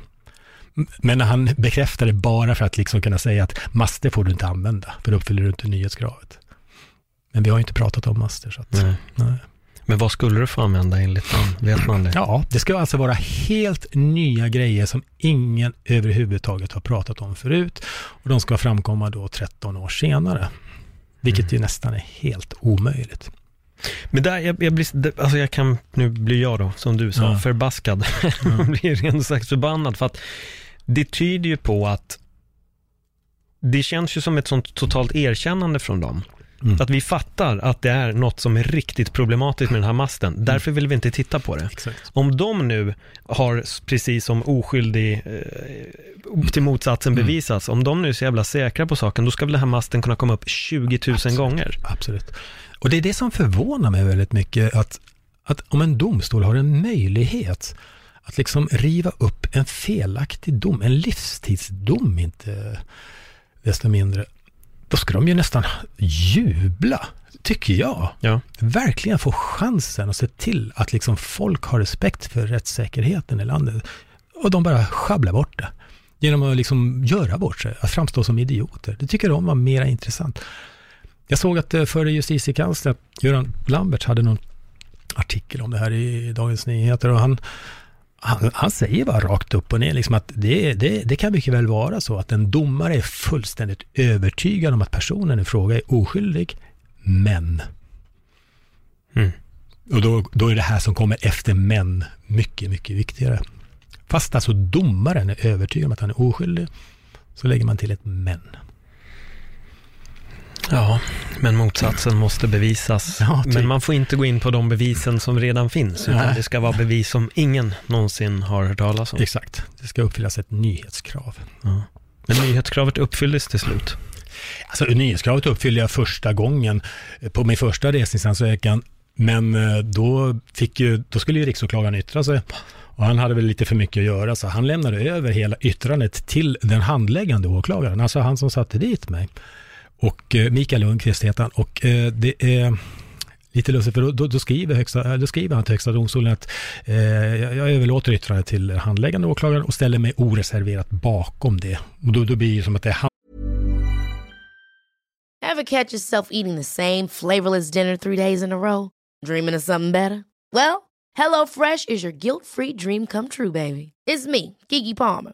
Men när han bekräftade bara för att liksom kunna säga att master får du inte använda, för då uppfyller du inte nyhetskravet. Men vi har inte pratat om master. Så att, nej. Nej. Men vad skulle du få använda enligt honom? Vet man det? Ja, det ska alltså vara helt nya grejer som ingen överhuvudtaget har pratat om förut. Och de ska framkomma då 13 år senare. vilket Mm. ju nästan är helt omöjligt. Men där, jag, jag blir, alltså jag kan, nu blir jag då, som du sa, Ja. förbaskad. Jag blir rent sagt förbannad för att det tyder ju på att det känns ju som ett sånt totalt erkännande från dem. Mm. Att vi fattar att det är något som är riktigt problematiskt med den här masten. Därför vill vi inte titta på det. Exakt. Om de nu har, precis som oskyldig, eh, till motsatsen Mm. bevisas, om de nu är så jävla säkra på saken, då ska väl den här masten kunna komma upp 20 000 Absolut. gånger. Absolut. Och det är det som förvånar mig väldigt mycket, att, att om en domstol har en möjlighet att liksom riva upp en felaktig dom, en livstidsdom inte desto mindre, då ska de ju nästan jubla, tycker jag. Ja. Verkligen få chansen att se till att liksom folk har respekt för rättssäkerheten i landet. Och de bara sjabblar bort det. Genom att liksom göra bort sig, att framstå som idioter. Det tycker de var mera intressant. Jag såg att eh, förre justitiekanslern Göran Lambert hade någon artikel om det här i Dagens Nyheter och han, han, han säger bara rakt upp och ner liksom att det, det, det kan mycket väl vara så att en domare är fullständigt övertygad om att personen i fråga är oskyldig, men Mm. och då, då är det här som kommer efter män mycket, mycket viktigare. Fast alltså domaren är övertygad om att han är oskyldig, så lägger man till ett men. Ja, men motsatsen måste bevisas. Ja, typ. Men man får inte gå in på de bevisen som redan finns, utan Nej. det ska vara bevis som ingen någonsin har hört talas om. Exakt, det ska uppfyllas ett nyhetskrav. Ja. Men nyhetskravet uppfylldes till slut. Alltså nyhetskravet uppfyllde jag första gången på min första resningsansökan, men eh, då, fick ju, då skulle ju riksåklagaren yttra sig. Och han hade väl lite för mycket att göra, så han lämnade över hela yttrandet till den handläggande åklagaren, alltså han som satte dit mig. Och eh, Mikael Lundqvist heter han. Och eh, det är lite lustigt, för då, då, skriver högsta, eh, då skriver han till Högsta domstolen att eh, jag, överlåter yttrandet till handläggande åklagaren och ställer mig oreserverat bakom det. Och då, då blir det som att det är han Have catch yourself eating the same flavorless dinner three days in a row? Dreaming of something better? Well, hello Fresh is your guilt-free dream come true, baby. It's me, Gigi Palmer.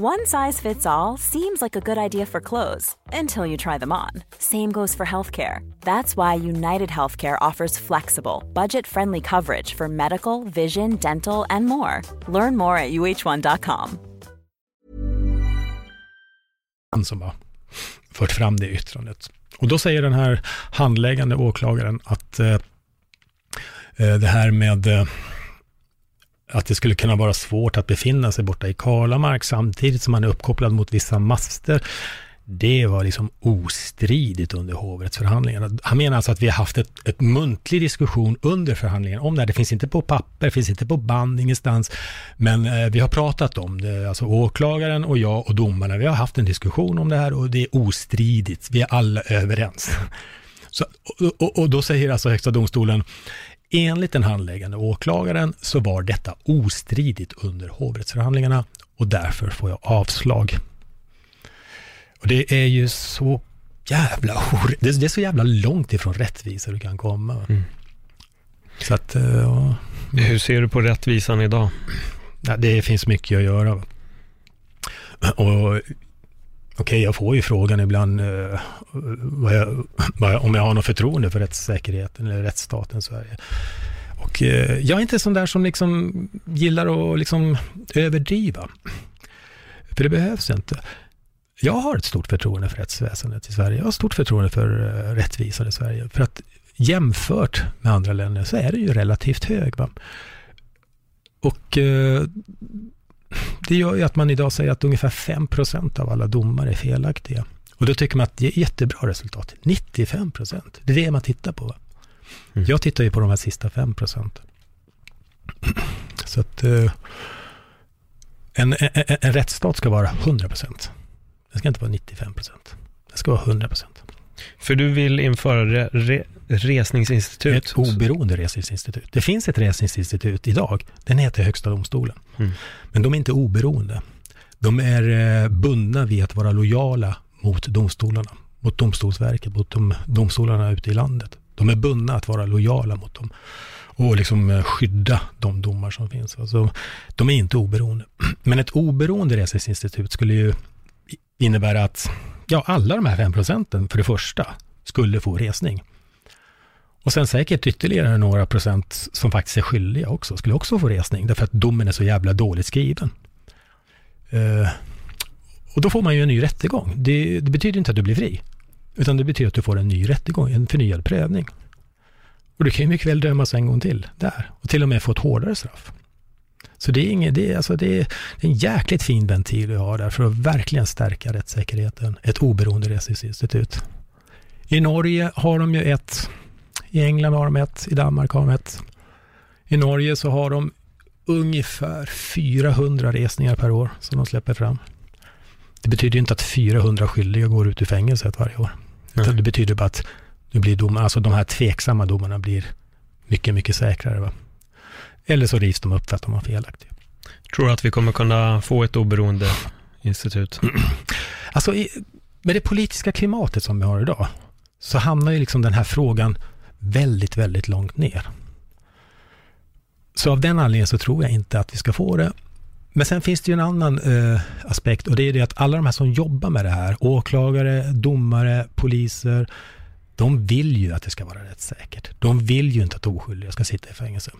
One size fits all seems like a good idea for clothes until you try them on. Same goes for healthcare. That's why United Healthcare offers flexible, budget friendly coverage for medical, vision, dental, and more. Learn more at uh1.com. som har fört fram det yttrandet. Och då säger den här handläggande åklagaren att eh, eh, det här med eh, att det skulle kunna vara svårt att befinna sig borta i Karlamark samtidigt som man är uppkopplad mot vissa master. Det var liksom ostridigt under hovrättsförhandlingarna. Han menar alltså att vi har haft ett, ett muntlig diskussion under förhandlingen om det här. Det finns inte på papper, det finns inte på band ingenstans. Men eh, vi har pratat om det, alltså åklagaren och jag och domarna. Vi har haft en diskussion om det här och det är ostridigt. Vi är alla överens. Så, och, och, och då säger alltså Högsta domstolen, enligt den handläggande åklagaren så var detta ostridigt under hovrättsförhandlingarna och därför får jag avslag. Och det är ju så jävla det, är- det är så jävla långt ifrån rättvisa du kan komma. Mm. Så att, eh, ja, Hur ser du på rättvisan idag? ja, det finns mycket att göra. Och okej, jag får ju frågan ibland eh, vad jag, vad jag, om jag har något förtroende för rättssäkerheten eller rättsstaten Sverige. Och eh, jag är inte sån där som liksom gillar att liksom överdriva. För det behövs inte. Jag har ett stort förtroende för rättsväsendet i Sverige. Jag har stort förtroende för eh, rättvisan i Sverige. För att jämfört med andra länder så är det ju relativt hög. Va? Och eh, det gör ju att man idag säger att ungefär 5% av alla domar är felaktiga. Och då tycker man att det är jättebra resultat. 95 Det är det man tittar på. Mm. Jag tittar ju på de här sista 5% Så att eh, en, en, en, en rättsstat ska vara 100% Den ska inte vara 95% Den ska vara 100% För du vill införa re, re, resningsinstitut. Ett oberoende resningsinstitut. Det finns ett resningsinstitut idag. Den heter Högsta domstolen. Mm. Men de är inte oberoende. De är eh, bundna vid att vara lojala mot domstolarna, mot Domstolsverket, mot de domstolarna ute i landet. De är bundna att vara lojala mot dem och liksom eh, skydda de domar som finns. Alltså, de är inte oberoende. Men ett oberoende resningsinstitut skulle ju innebära att ja, alla de här fem procenten för det första skulle få resning. Och sen säkert ytterligare några procent som faktiskt är skyldiga också, skulle också få resning, därför att domen är så jävla dåligt skriven. Uh, och då får man ju en ny rättegång. Det, det, betyder inte att du blir fri, utan det betyder att du får en ny rättegång, en förnyad prövning. Och du kan ju mycket väl dömas en gång till där, och till och med få ett hårdare straff. Så det är, inget, det är, alltså det är, en jäkligt fin ventil vi har där för att verkligen stärka rättssäkerheten. Ett oberoende rättsinstitut. I Norge har de ju ett, i England har de ett, i Danmark har de ett. I Norge så har de ungefär 400 resningar per år som de släpper fram. Det betyder inte att 400 skyldiga går ut ur fängelset varje år. Mm. Det betyder bara att nu blir dom, alltså de här tveksamma domarna blir mycket, mycket säkrare. Va? Eller så rivs de upp för att de var felaktiga. Tror du att vi kommer kunna få ett oberoende institut? Alltså, i, med det politiska klimatet som vi har idag, så hamnar ju liksom den här frågan väldigt, väldigt långt ner. Så av den anledningen så tror jag inte att vi ska få det. Men sen finns det ju en annan eh, aspekt och det är det att alla de här som jobbar med det här, åklagare, domare, poliser, de vill ju att det ska vara rättssäkert. De vill ju inte att oskyldiga ska sitta i fängelse.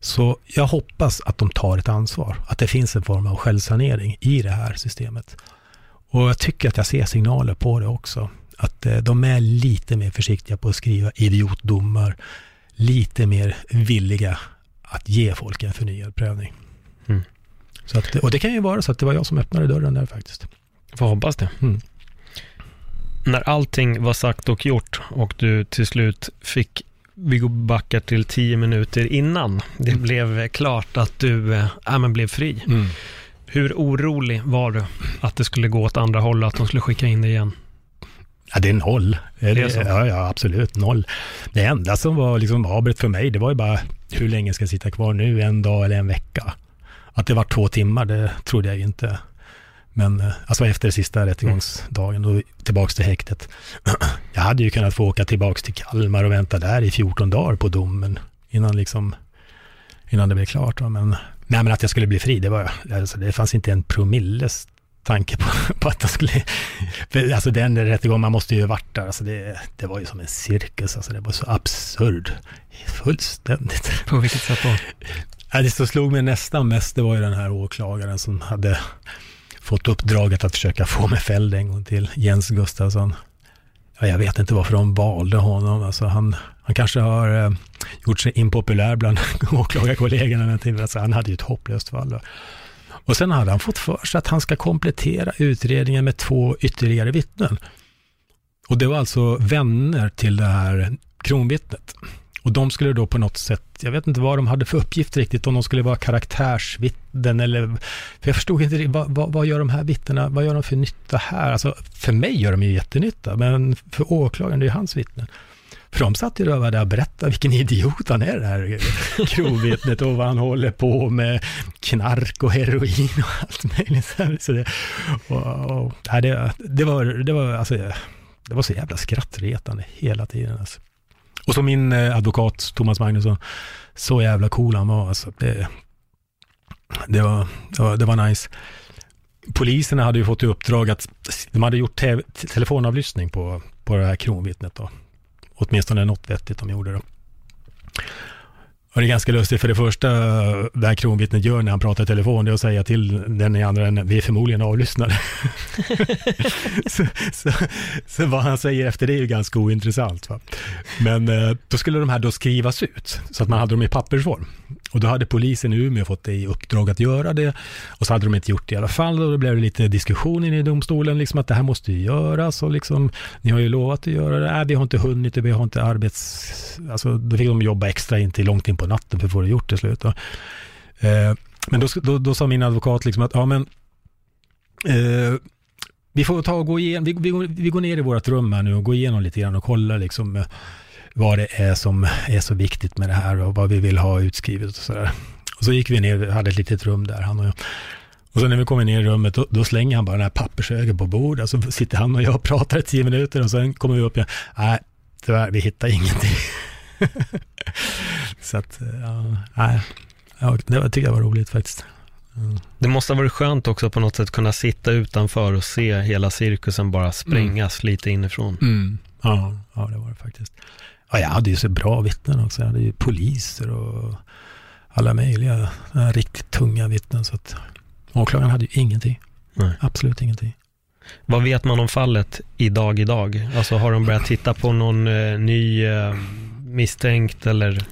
Så jag hoppas att de tar ett ansvar, att det finns en form av självsanering i det här systemet. Och jag tycker att jag ser signaler på det också. Att eh, de är lite mer försiktiga på att skriva idiotdomar, lite mer villiga att ge folk en förnyad prövning. Mm. Så att, och det kan ju vara så att det var jag som öppnade dörren där faktiskt. Får hoppas det. Mm. När allting var sagt och gjort och du till slut fick vi går backar till tio minuter innan det mm. blev klart att du äh, men blev fri. Mm. Hur orolig var du att det skulle gå åt andra hållet, att de skulle skicka in dig igen? Ja, det är noll. Det är så? Ja, ja, absolut noll. Det enda som var liksom avbrott för mig, det var ju bara hur länge ska jag sitta kvar nu? En dag eller en vecka? Att det var två timmar, det trodde jag inte. Men eh, alltså efter sista rättegångsdagen, då tillbaks till häktet. Jag hade ju kunnat få åka tillbaks till Kalmar och vänta där i 14 dagar på domen innan liksom, innan det blev klart. Men, nej, men att jag skulle bli fri, det var, alltså, det fanns inte en promilles tanke på, på att jag skulle, för, alltså den rättegången, man måste ju varit där, alltså det, det var ju som en cirkus, alltså det var så absurd, fullständigt. På vilket sätt då? Ja, det som slog mig nästan mest, det var ju den här åklagaren som hade fått uppdraget att försöka få mig fälld en gång till, Jens Gustafsson. Ja, jag vet inte varför de valde honom. Alltså han, han kanske har eh, gjort sig impopulär bland åklagarkollegorna. Alltså han hade ju ett hopplöst fall. Och sen hade han fått för sig att han ska komplettera utredningen med två ytterligare vittnen. Och det var alltså vänner till det här kronvittnet. Och de skulle då på något sätt, jag vet inte vad de hade för uppgift riktigt, om de skulle vara karaktärsvittnen eller, för jag förstod inte, vad, vad, vad gör de här vittnena, vad gör de för nytta här? Alltså för mig gör de ju jättenytta, men för åklagaren, det är ju hans vittnen. För de satt ju där och berättade vilken idiot han är, det här kronvittnet och vad han håller på med, knark och heroin och allt möjligt. Så det, och, och, det, det, var, det, var, alltså, det var så jävla skrattretande hela tiden. Alltså. Och så min eh, advokat Thomas Magnusson, så jävla cool han var. Alltså, det, det, var, det, var, det var nice. Poliserna hade ju fått i uppdrag att, de hade gjort te telefonavlyssning på, på det här kronvittnet då. Åtminstone något vettigt de gjorde då. Och det är ganska lustigt, för det första det här kronvittnet gör när han pratar i telefon, det är att säga till den i andra änden, vi är förmodligen avlyssnade. så, så, så, vad han säger efter det är ju ganska ointressant. Va? Men eh, då skulle de här då skrivas ut, så att man hade dem i pappersform. Och då hade polisen i Umeå fått det i uppdrag att göra det. Och så hade de inte gjort det i alla fall. Och då blev det lite diskussion inne i domstolen, liksom att det här måste ju göras. Och liksom, ni har ju lovat att göra det. Nej, vi har inte hunnit, vi har inte arbets... Alltså, då fick de jobba extra in till långt in på natten för att få det gjort till slut. Då. Eh, men då, då, då, sa min advokat liksom att, ja men, eh, vi får ta och gå igen, vi, vi, vi går ner i vårt rum här nu och går igenom lite grann och kollar liksom eh, vad det är som är så viktigt med det här och vad vi vill ha utskrivet och sådär. Och så gick vi ner, vi hade ett litet rum där, han och jag. Och så när vi kommer ner i rummet, då, då slänger han bara den här pappershögen på bordet. Så sitter han och jag och pratar i tio minuter och sen kommer vi upp igen. Nej, tyvärr, vi hittar ingenting. så att, ja, nej, ja, det tyckte jag var roligt faktiskt. Mm. Det måste ha varit skönt också på något sätt kunna sitta utanför och se hela cirkusen bara sprängas mm. lite inifrån. Mm. Ja, ja, det var det faktiskt. Ja, jag hade ju så bra vittnen också. Jag hade ju poliser och alla möjliga riktigt tunga vittnen. Så att åklagaren hade ju ingenting. Nej. Absolut ingenting. Vad vet man om fallet idag idag? Alltså har de börjat titta på någon eh, ny eh, misstänkt eller?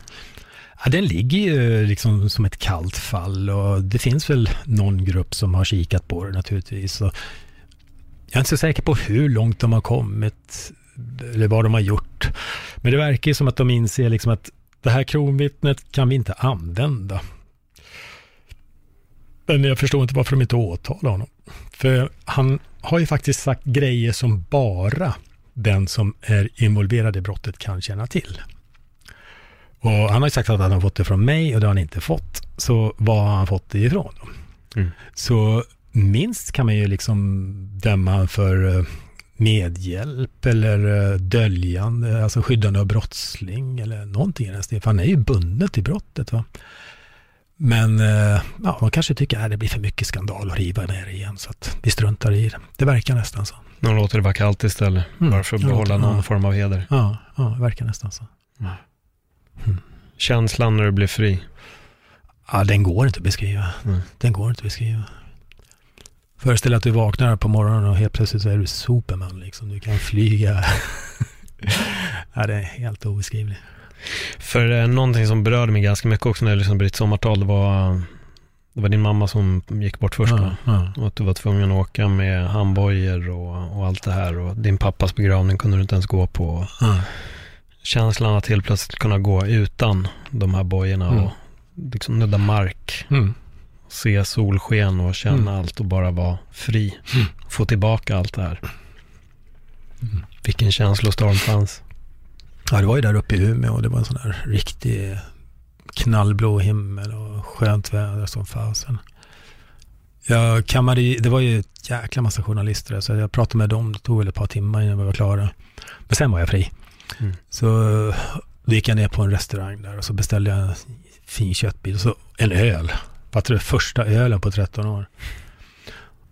Ja, den ligger ju liksom som ett kallt fall och det finns väl någon grupp som har kikat på det naturligtvis. Och jag är inte så säker på hur långt de har kommit eller vad de har gjort. Men det verkar ju som att de inser liksom att det här kronvittnet kan vi inte använda. Men jag förstår inte varför de inte åtalar honom. För han har ju faktiskt sagt grejer som bara den som är involverad i brottet kan känna till. Och han har ju sagt att han har fått det från mig och det har han inte fått. Så var har han fått det ifrån? Mm. Så minst kan man ju liksom döma för eh, medhjälp eller eh, döljande, alltså skyddande av brottsling eller någonting i den stilen. Han är ju bunden till brottet. Va? Men eh, ja, man kanske tycker att det blir för mycket skandal att riva ner igen så att vi struntar i det. Det verkar nästan så. De låter det vara kallt istället, mm. bara för att behålla någon ja. form av heder. Ja, ja, det verkar nästan så. Mm. Känslan när du blir fri? Ja, den går inte att beskriva. Mm. Den går inte att beskriva. Föreställ dig att du vaknar på morgonen och helt plötsligt så är du Superman liksom. Du kan flyga. ja, det är helt obeskrivligt. För eh, någonting som berörde mig ganska mycket också när jag lyssnade på ditt sommartal, det var, det var din mamma som gick bort först ja, ja. Och att du var tvungen att åka med handbojor och, och allt det här. Och din pappas begravning kunde du inte ens gå på. Ja. Känslan att helt plötsligt kunna gå utan de här bojorna mm. och liksom nudda mark. Mm se solsken och känna mm. allt och bara vara fri. Mm. Få tillbaka allt det här. Mm. Vilken känslostorm fanns. Ja, det var ju där uppe i Umeå och det var en sån här riktig knallblå himmel och skönt väder som fasen. Jag kammade det var ju ett jäkla massa journalister så jag pratade med dem, det tog väl ett par timmar innan vi var klara. Men sen var jag fri. Mm. Så då gick jag ner på en restaurang där och så beställde jag en fin köttbit och så en öl. Vad tror första ölen på 13 år.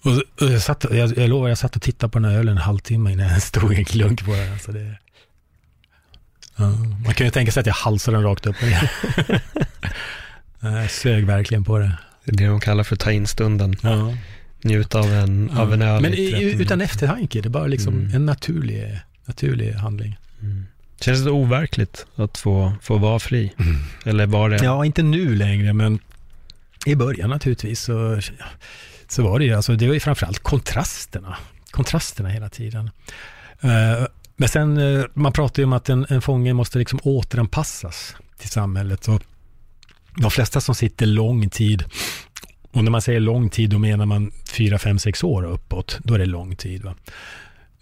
Och, och jag, satt, jag, jag lovar, jag satt och tittade på den här ölen en halvtimme innan jag stod en klunk på den. Alltså det, ja, man kan ju tänka sig att jag halsade den rakt upp och ner. jag sög verkligen på det. Det är det de kallar för ta in stunden. Ja. Njuta av en, ja. av en öl. Men i, utan eftertanke, det är bara liksom mm. en naturlig, naturlig handling. Mm. Känns det overkligt att få, få vara fri? Mm. Eller var det? Ja, inte nu längre, men i början naturligtvis så, så var det ju, alltså det var ju framförallt kontrasterna, kontrasterna hela tiden. Uh, men sen, uh, man pratar ju om att en, en fånge måste liksom återanpassas till samhället. Och de flesta som sitter lång tid, och när man säger lång tid då menar man fyra, fem, sex år och uppåt, då är det lång tid. Va?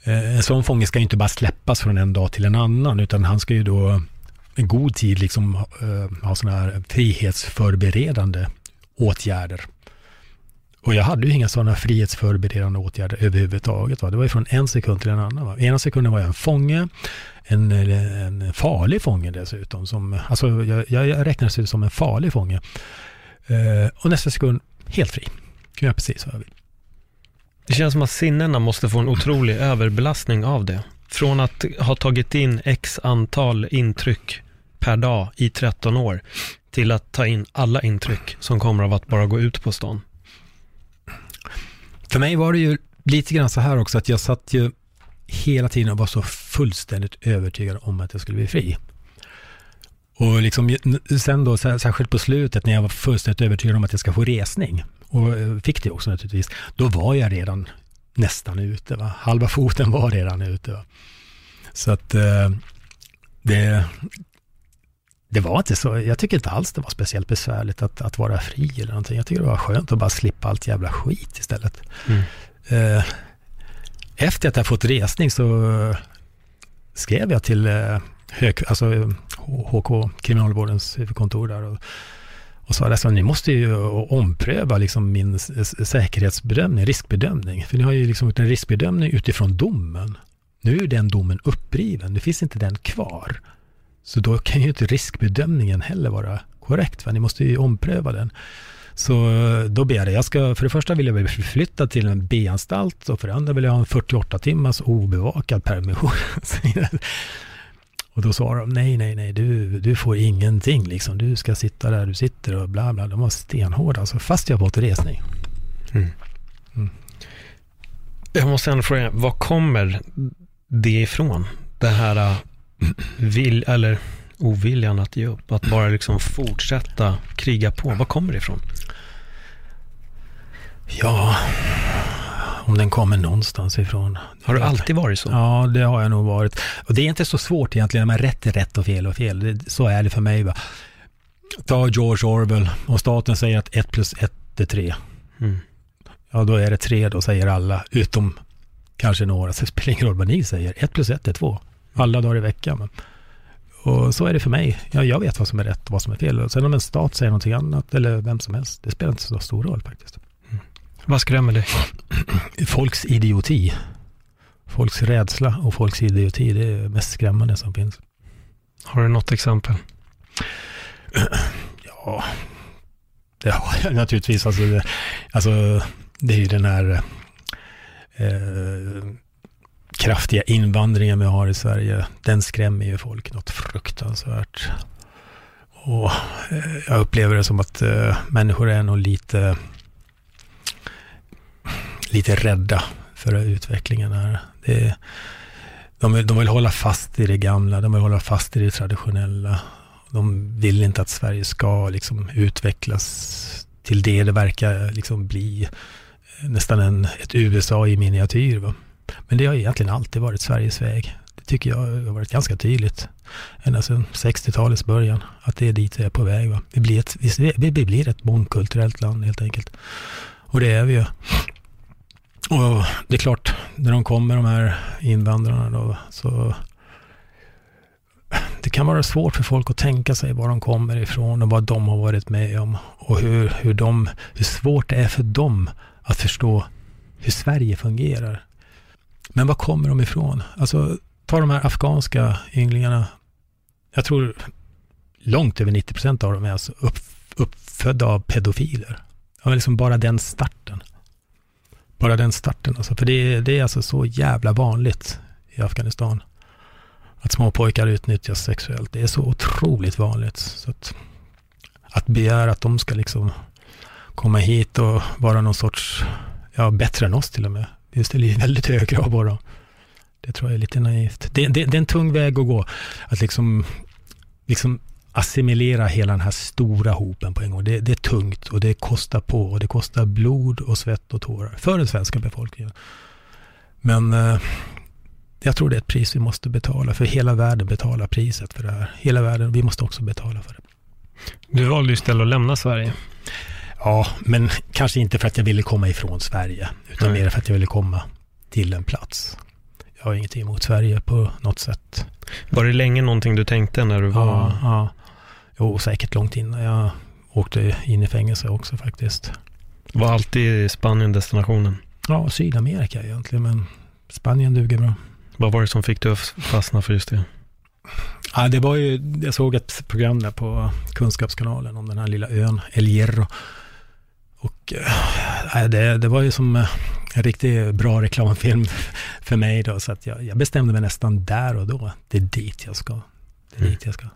Uh, en sån fånge ska ju inte bara släppas från en dag till en annan, utan han ska ju då en god tid liksom ha sådana här frihetsförberedande åtgärder. Och jag hade ju inga sådana frihetsförberedande åtgärder överhuvudtaget. Va? Det var ju från en sekund till en annan. Va? Ena sekunden var jag en fånge, en, eh, en farlig fånge dessutom. Som, alltså jag, jag räknades ut som en farlig fånge. Eh, och nästa sekund helt fri. Kunde göra precis vad jag vill. Det känns som att sinnena måste få en otrolig överbelastning av det. Från att ha tagit in x antal intryck per dag i 13 år till att ta in alla intryck som kommer av att bara gå ut på stan? För mig var det ju lite grann så här också att jag satt ju hela tiden och var så fullständigt övertygad om att jag skulle bli fri. Och liksom, sen då, särskilt på slutet när jag var fullständigt övertygad om att jag ska få resning, och eh, fick det också naturligtvis, då var jag redan nästan ute. Va? Halva foten var redan ute. Va? Så att eh, det, det var inte så, jag tycker inte alls det var speciellt besvärligt att, att vara fri eller någonting. Jag tycker det var skönt att bara slippa allt jävla skit istället. Mm. Eh, efter att jag fått resning så skrev jag till eh, hög, alltså, HK, kriminalvårdens huvudkontor där och, Och sa att ni måste ju ompröva liksom min säkerhetsbedömning, riskbedömning. För ni har ju liksom gjort en riskbedömning utifrån domen. Nu är den domen uppriven, nu finns inte den kvar. Så då kan ju inte riskbedömningen heller vara korrekt, va? ni måste ju ompröva den. Så då ber jag, jag ska, för det första vill jag bli förflyttad till en B-anstalt och för det andra vill jag ha en 48 timmars obevakad permission. och då svarar de, nej, nej, nej, du, du får ingenting liksom. Du ska sitta där du sitter och bla, bla. De var stenhårda, alltså, fast jag fått resning. Mm. Mm. Jag måste ändå fråga, var kommer det ifrån? Det här äh, vill, eller oviljan att ge upp, att bara liksom fortsätta kriga på. Var kommer det ifrån? Ja, om den kommer någonstans ifrån. Har du alltid varit så? Ja, det har jag nog varit. Och det är inte så svårt egentligen, men rätt är rätt och fel och fel. Det, så är det för mig. Va? Ta George Orwell, och staten säger att 1 plus 1 är 3. Mm. Ja, då är det 3 då, säger alla, utom kanske några. Så det spelar ingen roll vad ni säger. 1 plus 1 är 2. Alla dagar i veckan. Och så är det för mig. Ja, jag vet vad som är rätt och vad som är fel. Och sen om en stat säger någonting annat, eller vem som helst, det spelar inte så stor roll faktiskt. Vad skrämmer dig? Folks idioti. Folks rädsla och folks idioti, det är mest skrämmande som finns. Har du något exempel? Ja, det har jag naturligtvis. Alltså, det, alltså, det är ju den här eh, kraftiga invandringen vi har i Sverige. Den skrämmer ju folk något fruktansvärt. Och eh, jag upplever det som att eh, människor är nog lite lite rädda för utvecklingen här. Det, de, vill, de vill hålla fast i det gamla, de vill hålla fast i det traditionella. De vill inte att Sverige ska liksom utvecklas till det det verkar eh, liksom bli nästan en, ett USA i miniatyr. Va? Men det har egentligen alltid varit Sveriges väg. Det tycker jag har varit ganska tydligt. Ända sedan 60-talets början. Att det är dit vi är på väg. Va? Vi, blir ett, vi, vi blir ett mångkulturellt land helt enkelt. Och det är vi ju. Och det är klart, när de kommer de här invandrarna då, så det kan vara svårt för folk att tänka sig var de kommer ifrån och vad de har varit med om och hur, hur, de, hur svårt det är för dem att förstå hur Sverige fungerar. Men var kommer de ifrån? Alltså, ta de här afghanska ynglingarna. Jag tror långt över 90 procent av dem är alltså upp, uppfödda av pedofiler. Ja, liksom bara den starten. Bara den starten alltså. För det, det är alltså så jävla vanligt i Afghanistan. Att små pojkar utnyttjas sexuellt. Det är så otroligt vanligt. Så att, att begära att de ska liksom komma hit och vara någon sorts, ja bättre än oss till och med. Det ställer väldigt höga krav på dem. Det tror jag är lite naivt. Det, det, det, är en tung väg att gå. Att liksom, liksom assimilera hela den här stora hopen på en gång. Det, det, är tungt och det kostar på och det kostar blod och svett och tårar för den svenska befolkningen. Men eh, jag tror det är ett pris vi måste betala, för hela världen betalar priset för det här. Hela världen, vi måste också betala för det. Du valde ju istället att lämna Sverige. Ja, men kanske inte för att jag ville komma ifrån Sverige, utan mm. mer för att jag ville komma till en plats. Jag har ingenting emot Sverige på något sätt. Var det länge någonting du tänkte när du var... Ja, ja. Jo, säkert långt innan jag åkte in i fängelse också faktiskt. Var alltid Spanien destinationen? Ja, Sydamerika egentligen, men Spanien duger bra. Vad var det som fick dig att fastna för just det? Ja, det var ju, jag såg ett program där på Kunskapskanalen om den här lilla ön, El Hierro. Och äh, det, det var ju som eh, en riktigt bra reklamfilm för mig då, så att jag, jag bestämde mig nästan där och då. Det är dit jag ska. Det är mm. dit jag ska.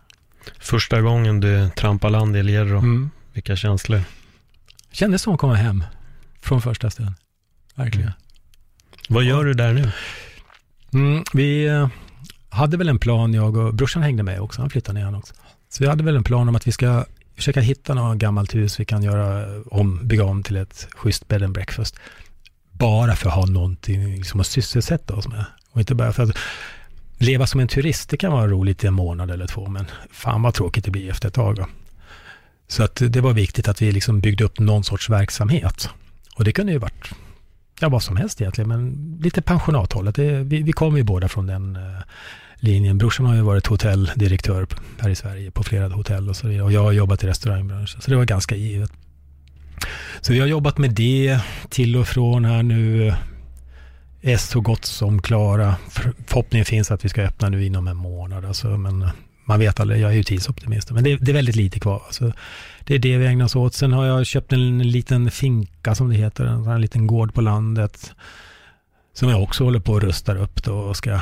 Första gången du trampar land i El Hierro, mm. vilka känslor? Kändes som att komma hem från första stund. Verkligen. Mm. Vad gör du där nu? Mm, vi eh, hade väl en plan, jag och brorsan hängde med också, han flyttade ner han också. Så vi hade väl en plan om att vi ska försöka hitta något gammalt hus vi kan göra om, bygga om till ett schysst bed and breakfast. Bara för att ha någonting liksom att sysselsätta oss med. Och inte bara för att leva som en turist, det kan vara roligt i en månad eller två, men fan vad tråkigt det blir efter ett tag. Då. Så att det var viktigt att vi liksom byggde upp någon sorts verksamhet. Och det kunde ju varit ja, vad som helst egentligen, men lite pensionathållet. Det, vi, vi kommer ju båda från den eh, linjen. Brorsan har ju varit hotelldirektör här i Sverige på flera hotell och så vidare. Och jag har jobbat i restaurangbranschen, så det var ganska givet. Så vi har jobbat med det till och från här nu. Är så gott som klara. Förhoppningen finns att vi ska öppna nu inom en månad. Alltså, men man vet aldrig, jag är ju tidsoptimist. Men det, det, är väldigt lite kvar. Alltså, det är det vi ägnar oss åt. Sen har jag köpt en liten finka som det heter. En, en liten gård på landet. Som jag också håller på att rusta upp då och ska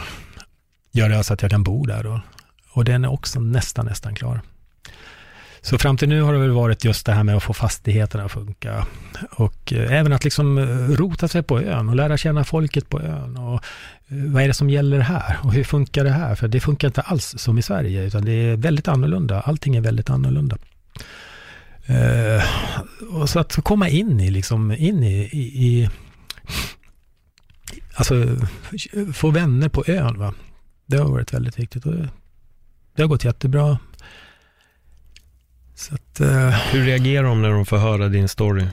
gör det så att jag kan bo där. Då. Och den är också nästan, nästan klar. Så fram till nu har det väl varit just det här med att få fastigheterna att funka. Och eh, även att liksom eh, rota sig på ön och lära känna folket på ön. Och eh, vad är det som gäller här? Och hur funkar det här? För det funkar inte alls som i Sverige, utan det är väldigt annorlunda. Allting är väldigt annorlunda. Uh, och så att komma in i, liksom, in i, i, i alltså få vänner på ön. Va? Det har varit väldigt viktigt. Och det har gått jättebra. Att, uh, Hur reagerar de när de får höra din story?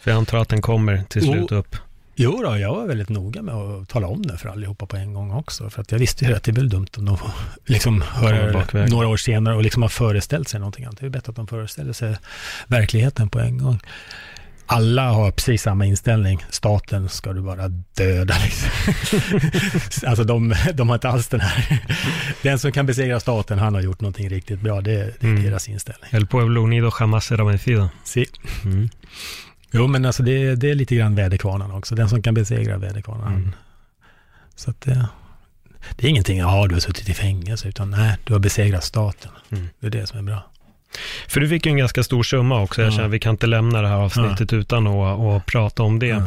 För jag antar att den kommer till slut upp. Jo då, jag var väldigt noga med att tala om det för allihopa på en gång också. För att jag visste ju att det är väl dumt om de liksom hör några år senare och liksom har föreställt sig någonting annat. Det är bättre att de föreställer sig verkligheten på en gång alla har precis samma inställning. Staten ska du bara döda. Liksom. alltså de, de har inte alls den här. Den som kan besegra staten, han har gjort någonting riktigt bra. Det, det är mm. deras inställning. El pueblo unido jamás será vencido. Sí. Mm. Jo, men alltså det, det är lite grann väderkvarnarna också. Den som kan besegra väderkvarnarna. Mm. Så att det, det är ingenting, ja du har suttit i fängelse, utan nej, du har besegrat staten. Mm. Det är det som är bra. För du fick ju en ganska stor summa också. Jag känner att vi kan inte lämna det här avsnittet ja. utan att, att prata om det.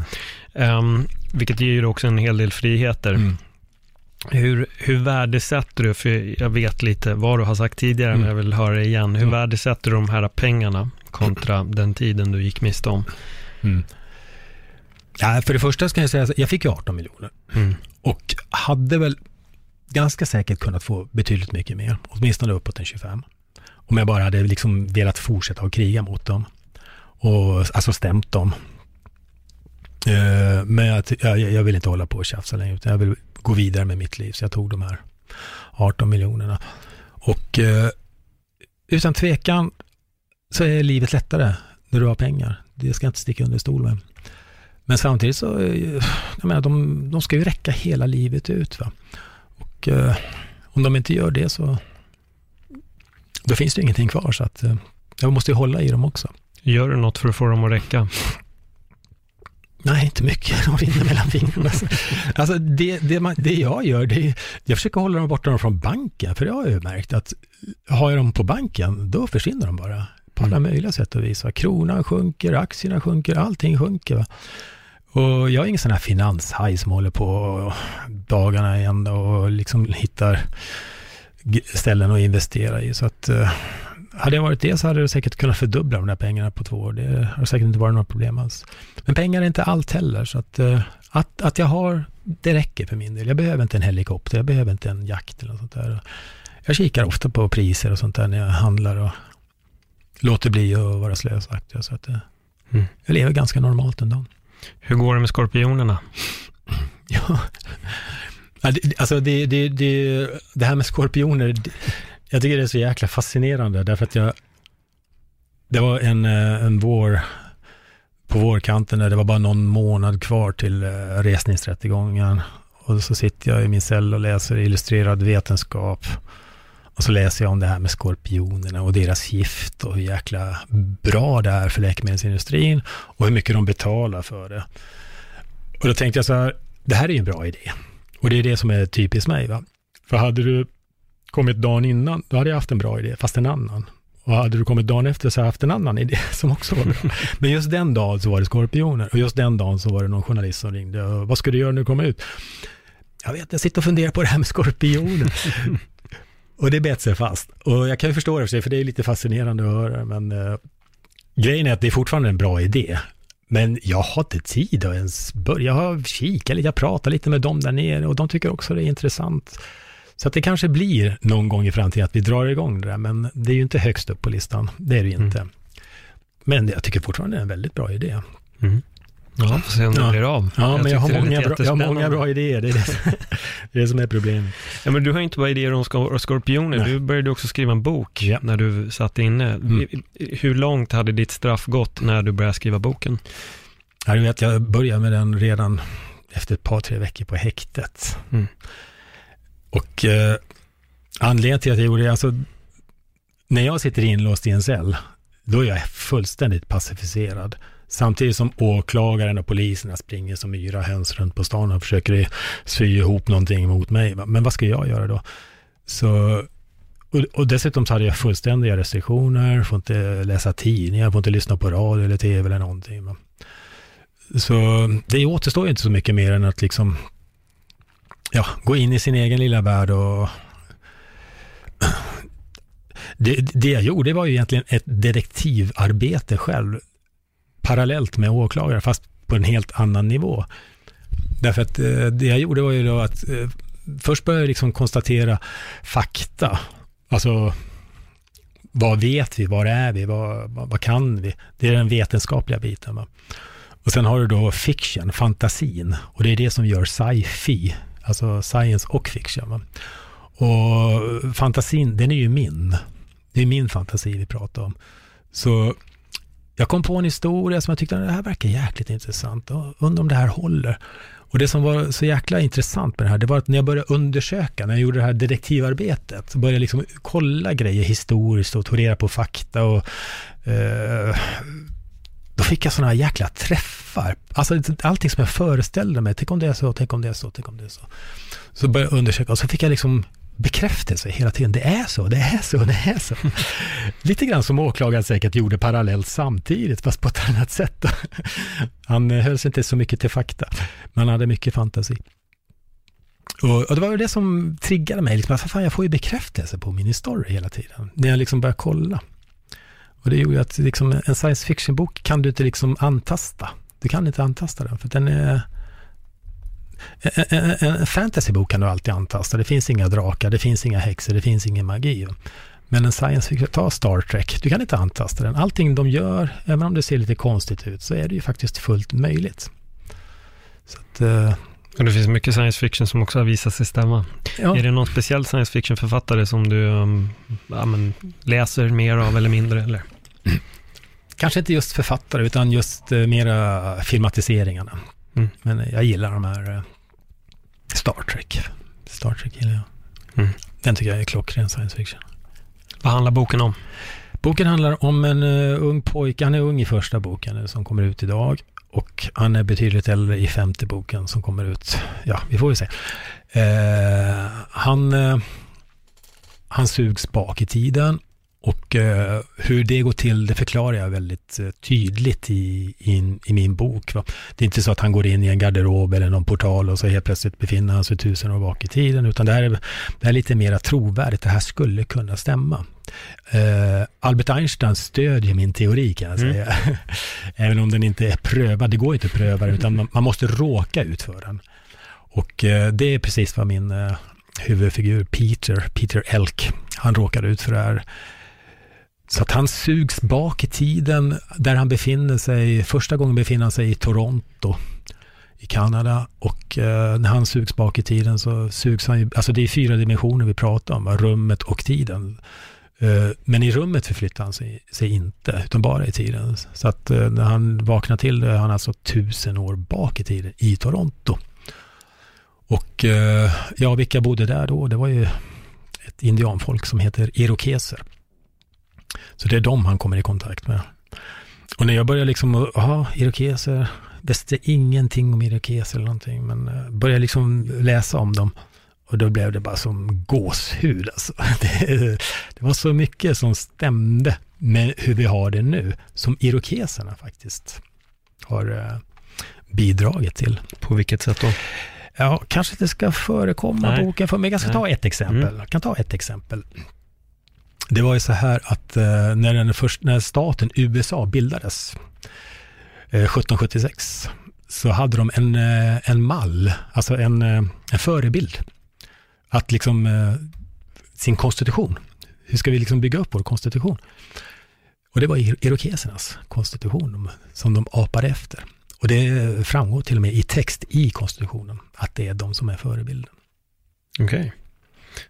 Um, vilket ger ju också en hel del friheter. Mm. Hur, hur värdesätter du, för jag vet lite vad du har sagt tidigare, mm. men jag vill höra det igen. Hur mm. värdesätter du de här pengarna kontra den tiden du gick miste om? Mm. Ja, för det första ska jag säga, jag fick ju 18 miljoner. Mm. Och hade väl ganska säkert kunnat få betydligt mycket mer, åtminstone uppåt en 25. Om jag bara hade liksom velat fortsätta att kriga mot dem. Och, alltså stämt dem. Uh, men jag, jag, jag, vill inte hålla på och tjafsa längre, utan jag vill gå vidare med mitt liv. Så jag tog de här 18 miljonerna. Och uh, utan tvekan så är livet lättare när du har pengar. Det ska jag inte sticka under stol med. Men samtidigt så, eh, jag menar, de, de ska ju räcka hela livet ut. Va? Och uh, om de inte gör det så då finns det ingenting kvar. Så att eh, jag måste ju hålla i dem också. Gör du något för att få dem att räcka? Nej, inte mycket. De rinner mellan fingrarna. Alltså det, det, man, det jag gör, det är, jag försöker hålla dem borta från banken. För det har jag ju märkt att har jag dem på banken, då försvinner de bara. På alla mm. möjliga sätt och vis. Kronan sjunker, aktierna sjunker, allting sjunker. Va? Och jag är ingen sån här finanshaj som håller på dagarna i ända och liksom hittar ställen att investera i. Så att eh, hade jag varit det så hade jag säkert kunnat fördubbla de där pengarna på två år. Det har säkert inte varit några problem alls. Men pengar är inte allt heller. Så att, eh, att, att jag har, det räcker för min del. Jag behöver inte en helikopter, jag behöver inte en jakt eller något sånt där. Jag kikar ofta på priser och sånt där när jag handlar och låter bli att vara slösaktig. Så att eh, mm. jag lever ganska normalt ändå. Hur går det med skorpionerna? ja, Alltså det, det, det, det här med skorpioner, jag tycker det är så jäkla fascinerande därför att jag, det var en, eh, en vår, på vårkanten där det var bara någon månad kvar till eh, resningsrättegången. Och så sitter jag i min cell och läser illustrerad vetenskap. Och så läser jag om det här med skorpionerna och deras gift och hur jäkla bra det är för läkemedelsindustrin och hur mycket de betalar för det. Och då tänkte jag så här, det här är ju en bra idé. Och det är det som är typiskt mig. Va? För hade du kommit dagen innan, då hade jag haft en bra idé, fast en annan. Och hade du kommit dagen efter så hade jag haft en annan idé som också var bra. Men just den dagen så var det skorpioner. Och just den dagen så var det någon journalist som ringde. Vad ska du göra när du kommer ut? Jag vet, jag sitter och funderar på det här med skorpioner. och det bet sig fast. Och jag kan ju förstå det för sig, för det är lite fascinerande att höra. Men uh, grejen är att det är fortfarande en bra idé. Men jag har inte tid att ens börja. Jag har kikat lite, jag pratar lite med dem där nere och de tycker också det är intressant. Så att det kanske blir någon gång i framtiden att vi drar igång det där, men det är ju inte högst upp på listan. Det är det ju inte. Mm. Men jag tycker fortfarande det är en väldigt bra idé. Mm. Ja, får se om det Ja. blir av. Ja, men jag har, många bra, jag har många bra idéer. Det är det, det, är det som är problemet. Ja, men du har inte bara idéer om skor- skorpioner, Nej. du började också skriva en bok Ja. när du satt inne. Mm. Hur långt hade ditt straff gått när du började skriva boken? Ja, du vet, jag började med den redan efter ett par, tre veckor på häktet. Mm. Och eh, anledningen till att jag gjorde det, alltså när jag sitter inlåst i en cell, då är jag fullständigt pacificerad. Samtidigt som åklagaren och poliserna springer som yra höns runt på stan och försöker sy ihop någonting mot mig. Men vad ska jag göra då? Så, och, och dessutom så hade jag fullständiga restriktioner, får inte läsa tidningar, får inte lyssna på radio eller tv eller någonting. Så det återstår ju inte så mycket mer än att liksom ja, gå in i sin egen lilla värld och det, det jag gjorde var ju egentligen ett detektivarbete själv parallellt med åklagare fast på en helt annan nivå. Därför att eh, det jag gjorde var ju då att eh, först började jag liksom konstatera fakta. Alltså vad vet vi, var är vi, vad, vad, vad kan vi? Det är den vetenskapliga biten. Va? Och sen har du då fiction, fantasin. Och det är det som gör sci-fi, alltså science och fiction. Va? Och fantasin, den är ju min. Det är min fantasi vi pratar om. Så jag kom på en historia som jag tyckte det här verkar jäkligt intressant. Undrar om det här håller. Och det som var så jäkla intressant med det här, det var att när jag började undersöka, när jag gjorde det här detektivarbetet, så började jag liksom kolla grejer historiskt och tog reda på fakta och eh, då fick jag sådana här jäkla träffar. Alltså allting som jag föreställde mig, tänk om det är så, tänk om det är så, tänk om det är så. Så började jag undersöka och så fick jag liksom bekräftelse hela tiden. Det är så, det är så, det är så. Lite grann som åklagaren säkert gjorde parallellt samtidigt, fast på ett annat sätt. Han höll sig inte så mycket till fakta, men han hade mycket fantasi. Och, och det var ju det som triggade mig, liksom, att fan, jag får ju bekräftelse på min story hela tiden, när jag liksom börjar kolla. Och det gjorde ju att liksom, en science fiction-bok kan du inte liksom antasta. Du kan inte antasta den, för den är... En, fantasybok kan du alltid antasta. Det finns inga drakar, det finns inga häxor, det finns ingen magi. Men en science fiction, ta Star Trek, du kan inte antasta den. Allting de gör, även om det ser lite konstigt ut, så är det ju faktiskt fullt möjligt. Så att, eh, Och det finns mycket science fiction som också har visat sig stämma. ja. Är det någon speciell science fiction-författare som du um, ja, men, läser mer av eller mindre? Eller? Kanske inte just författare, utan just eh, mera filmatiseringarna. Mm. Men jag gillar de här eh, Star Trek. Star Trek gillar jag. Mm. Den tycker jag är klockren science fiction. Vad handlar boken om? Boken handlar om en uh, ung pojke, han är ung i första boken eh, som kommer ut idag. Och han är betydligt äldre i femte boken som kommer ut, ja, vi får väl se. Eh, han, eh, han sugs bak i tiden och eh, hur det går till, det förklarar jag väldigt eh, tydligt i, i, i min bok. Va? Det är inte så att han går in i en garderob eller någon portal och så helt plötsligt befinner han sig tusen år bak i tiden, utan det här är, det här är lite mer trovärdigt, det här skulle kunna stämma. Eh, Albert Einstein stödjer min teori kan jag Mm. säga. Även om den inte är prövad, det går inte att pröva den, utan man, man måste råka ut för den. Och eh, det är precis vad min eh, huvudfigur Peter, Peter Elk, han råkar ut för det här. Så att han sugs bak i tiden där han befinner sig, första gången befinner han sig i Toronto i Kanada och eh, när han sugs bak i tiden så sugs han ju, alltså det är fyra dimensioner vi pratar om, va? rummet och tiden. Eh, men i rummet förflyttar han sig, sig inte, utan bara i tiden. Så att eh, när han vaknar till det är han alltså tusen år bak i tiden i Toronto. Och eh, ja, vilka bodde där då? Det var ju ett indianfolk som heter irokeser. Så det är de han kommer i kontakt med. Och när jag började liksom, jaha, irokeser, visste ingenting om irokeser eller någonting, men eh, började liksom läsa om dem. Och då blev det bara som gåshud alltså. Det, det var så mycket som stämde med hur vi har det nu, som irokeserna faktiskt har eh, bidragit till. På vilket sätt då? Ja, kanske inte ska förekomma Nej. boken för mig. Jag ska ta ett exempel. Mm. Jag kan ta ett exempel. Det var ju så här att eh, när, den först, när staten USA bildades, eh, 1776, så hade de en, eh, en mall, alltså en, eh, en förebild. Att liksom, eh, sin konstitution. Hur ska vi liksom bygga upp vår konstitution? Och det var irokesernas konstitution som de apade efter. Och det framgår till och med i text i konstitutionen att det är de som är förebilden. Okej.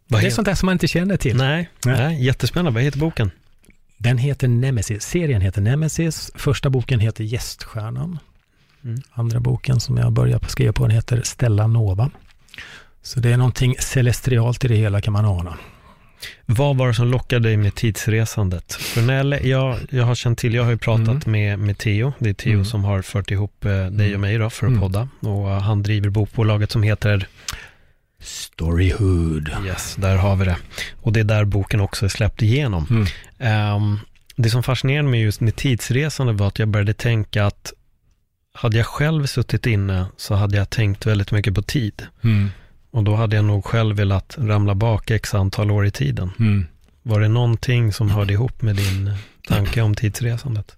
Det är heter- sånt där som man inte känner till. Nej, Nej. nej, jättespännande. Vad heter boken? Den heter Nemesis. Serien heter Nemesis. Första boken heter Gäststjärnan. Mm. Andra boken som jag börjar skriva på den heter Stella Nova. Så det är någonting celestialt i det hela kan man ana. Vad var det som lockade dig med tidsresandet? För när jag, jag, har känt till, jag har ju pratat med, med Theo. Det är Theo Mm. som har fört ihop eh, dig och mig då för att Mm. podda. Och han driver bokbolaget som heter Storyhood. Yes, där har vi det. Och det är där boken också är släppt igenom. Mm. Ehm, det som fascinerade mig just med tidsresande var att jag började tänka att hade jag själv suttit inne så hade jag tänkt väldigt mycket på tid. Mm. Och då hade jag nog själv velat ramla bak x antal år i tiden. Mm. Var det någonting som hörde ihop med din tanke om tidsresandet?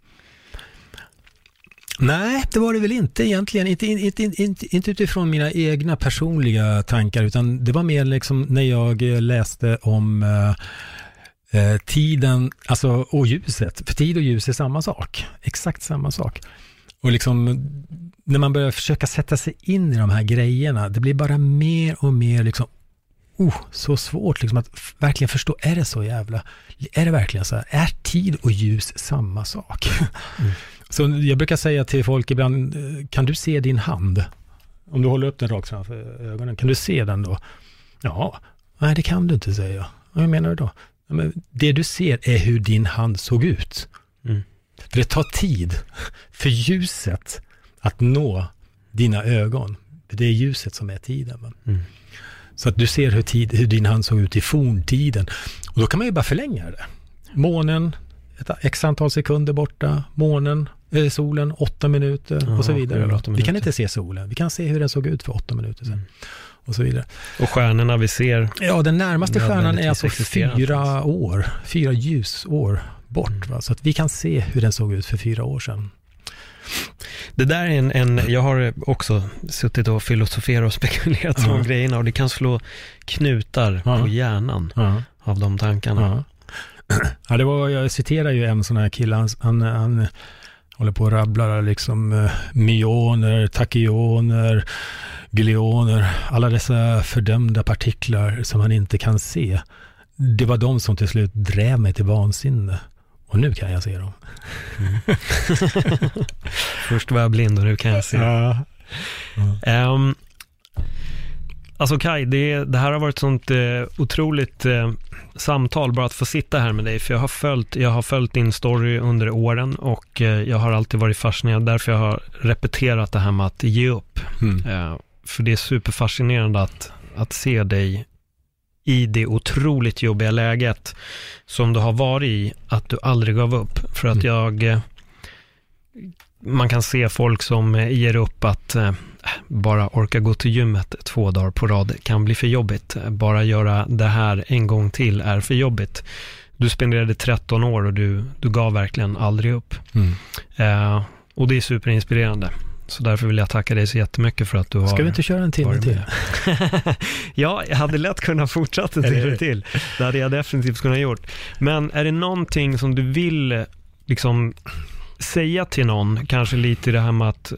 Nej, det var det väl inte egentligen. Inte, inte, inte, inte utifrån mina egna personliga tankar, utan det var mer liksom när jag eh, läste om eh, eh, tiden, alltså och ljuset. För tid och ljus är samma sak, exakt samma sak. Och liksom när man börjar försöka sätta sig in i de här grejerna, det blir bara mer och mer liksom, oh, så svårt liksom att verkligen förstå, är det så jävla, är det verkligen så här, är tid och ljus samma sak? Så jag brukar säga till folk ibland, eh, kan du se din hand? Om du håller upp den rakt framför ögonen, kan du se den då? Ja, nej det kan du inte säga. Vad menar du då? Men det du ser är hur din hand såg ut. Mm. För det tar tid för ljuset att nå dina ögon. För det är ljuset som är tiden. Mm. Så att du ser hur, tid, hur din hand såg ut i forntiden. Och då kan man ju bara förlänga det. Månen, ett x antal sekunder borta. Månen, eh, solen, åtta minuter Ja, och så vidare. åtta Vi kan minuter. inte se solen. Vi kan se hur den såg ut för åtta minuter sedan. Mm. Och så vidare. Och stjärnorna vi ser, Ja, den närmaste stjärnan är alltså fyra år. Fyra ljusår bort. Va? Så att vi kan se hur den såg ut för fyra år sedan. det där är en, en jag har också suttit och filosoferat och spekulerat om grejerna och det kan slå knutar Ja. på hjärnan Ja. av de tankarna. Ja. det var, jag citerar ju en sån här kille, han, han, han håller på och rabblar liksom eh, myoner, tachyoner, glioner, alla dessa fördömda partiklar som han inte kan se. Det var de som till slut drev mig till vansinne. Och nu kan jag se dem. Först var jag blind och nu kan jag se. Ja. Ehm, alltså Kai, det, det här har varit sånt eh, otroligt eh, samtal bara att få sitta här med dig. För jag har följt, jag har följt din story under åren och eh, jag har alltid varit fascinerad. Därför jag har repeterat det här med att ge upp. Mm. Eh, för det är superfascinerande att, att se dig i det otroligt jobbiga läget som du har varit i, att du aldrig gav upp. För att Mm. jag, eh, man kan se folk som eh, ger upp att eh, bara orka gå till gymmet två dagar på rad kan bli för jobbigt. Bara göra det här en gång till är för jobbigt. Du spenderade 13 år och du, du gav verkligen aldrig upp. Mm. Eh, och det är superinspirerande. Så därför vill jag tacka dig så jättemycket för att du har... Ska vi inte köra en timme till? ja, jag hade lätt kunnat fortsätta en timme till. Det hade jag definitivt kunnat gjort. Men är det någonting som du vill liksom säga till någon, kanske lite i det här med att eh,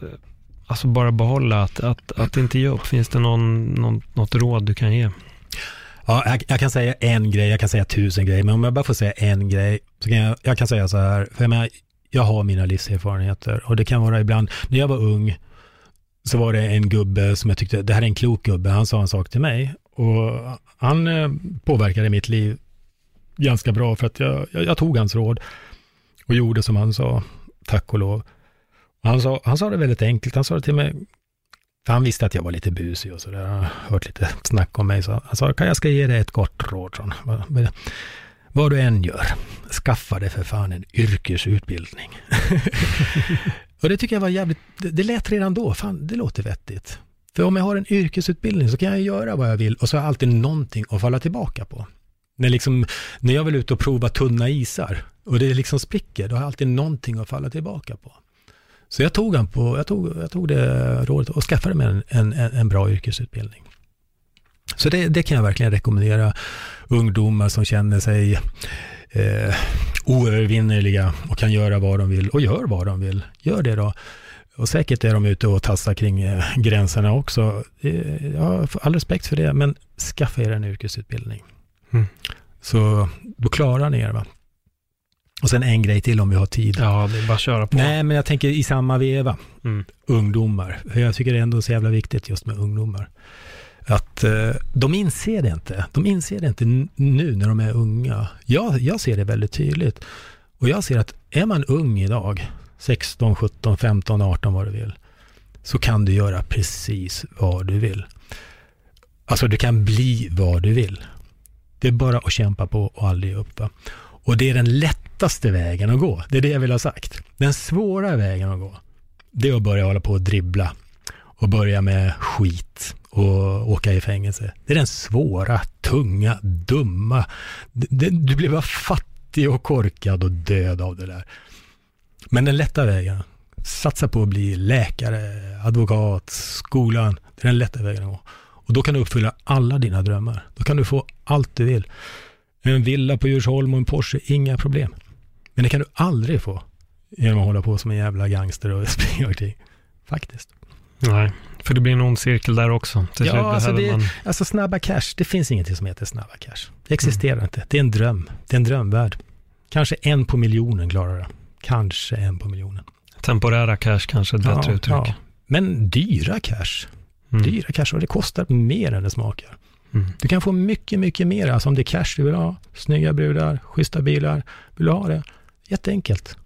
alltså bara behålla, att, att, att inte ge upp. Finns det någon, någon, något råd du kan ge? Ja, jag, jag kan säga en grej, jag kan säga tusen grejer, men om jag bara får säga en grej, så kan jag, jag kan säga så här, för jag, menar, jag har mina livserfarenheter och det kan vara ibland, när jag var ung, så var det en gubbe som jag tyckte, det här är en klok gubbe, han sa en sak till mig och han eh, påverkade mitt liv ganska bra för att jag, jag, jag tog hans råd och gjorde som han sa, tack och lov. Och Han sa, han sa det väldigt enkelt, han sa det till mig, för han visste att jag var lite busig och sådär, han har hört lite snack om mig, så han sa, kan jag ska ge dig ett gott råd, sa. Vad- vad- Vad du än gör, skaffa dig för fan en yrkesutbildning. och det tycker jag var jävligt, det, det lät redan då, fan det låter vettigt. För om jag har en yrkesutbildning så kan jag göra vad jag vill och så har jag alltid någonting att falla tillbaka på. När, liksom, när jag vill ut och prova tunna isar och det liksom spricker, då har jag alltid någonting att falla tillbaka på. Så jag tog, han på, jag tog, jag tog det rådet och skaffade mig en, en, en bra yrkesutbildning. Så det, det kan jag verkligen rekommendera ungdomar som känner sig eh, oövervinnerliga och kan göra vad de vill och gör vad de vill. Gör det då. Och säkert är de ute och tassar kring eh, gränserna också. Eh, Jag har all respekt för det, men skaffa er en yrkesutbildning. Mm. Så då klarar ni er. Va? Och sen en grej till om vi har tid. Ja, det är bara att köra på. Nej, men jag tänker i samma veva, Mm. ungdomar. Jag tycker det är ändå så jävla viktigt just med ungdomar. Att eh, de inser det inte. De inser det inte nu när de är unga. Jag, jag ser det väldigt tydligt. Och jag ser att är man ung idag, 16, 17, 15, 18 vad du vill, så kan du göra precis vad du vill. Alltså du kan bli vad du vill. Det är bara att kämpa på och aldrig ge upp. Va? Och det är den lättaste vägen att gå. Det är det jag vill ha sagt. Den svåra vägen att gå, det är att börja hålla på och dribbla och börja med skit och åka i fängelse. Det är den svåra, tunga, dumma. Du blir bara fattig och korkad och död av det där. Men den lätta vägen, satsa på att bli läkare, advokat, skolan. Det är den lätta vägen att gå. Och då kan du uppfylla alla dina drömmar. Då kan du få allt du vill. En villa på Djursholm och en Porsche, inga problem. Men det kan du aldrig få genom att hålla på som en jävla gangster och springa omkring. Faktiskt. Nej, för det blir en ond cirkel där också. Till Ja, alltså det- man... Alltså snabba cash, det finns ingenting som heter snabba cash. Det existerar inte. Det är en dröm. Det är en drömvärld. Kanske en på miljonen klarar det. Kanske en på miljonen. Temporära cash kanske är ett bättre uttryck. Men dyra cash. Mm. Dyra och det kostar mer än det smakar. Mm. Du kan få mycket, mycket mer. Alltså om det är cash du vill ha, snygga brudar, schyssta bilar. Vill du ha det? Jätteenkelt.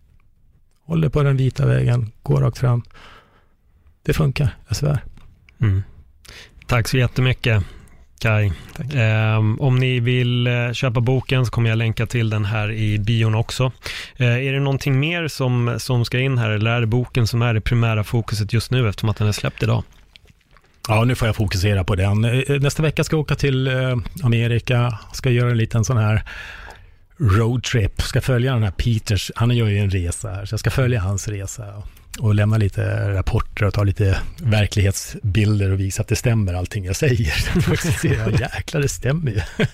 Håll dig på den vita vägen, gå rakt fram. Det funkar, jag svär. Mm. Tack så jättemycket, Kai. Ehm, om ni vill eh, köpa boken så kommer jag länka till den här i bion också. Eh, är det någonting mer som, som ska in här eller är det boken som är det primära fokuset just nu eftersom att den är släppt idag? Ja, nu får jag fokusera på den. Eh, Nästa vecka ska jag åka till eh, Amerika, ska göra en liten sån här roadtrip, ska följa den här Peters, han gör ju en resa här, så jag ska följa hans resa och, lämna lite rapporter och ta lite verklighetsbilder och visa att det stämmer allting jag säger. Jäklar det stämmer ju.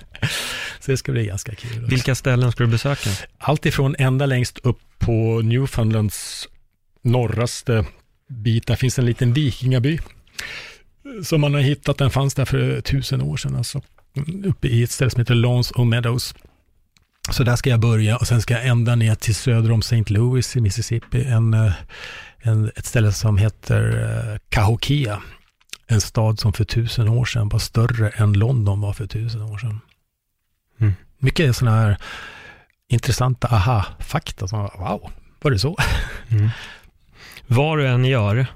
så det ska bli ganska kul. Vilka ställen ska du besöka? Allt ifrån ända längst upp på Newfoundlands norraste bit, där finns en liten vikingaby som man har hittat, den fanns där för tusen år sedan, alltså uppe i ett ställe som heter Lawns och Meadows. Så där ska jag börja och sen ska jag ända ner till söder om St. Louis i Mississippi, en, eh, en, ett ställe som heter eh, Cahokia. En stad som för tusen år sedan var större än London var för tusen år sedan. Mm. Mycket sådana här intressanta aha-fakta som, wow, var det så? Mm. Vad du än gör,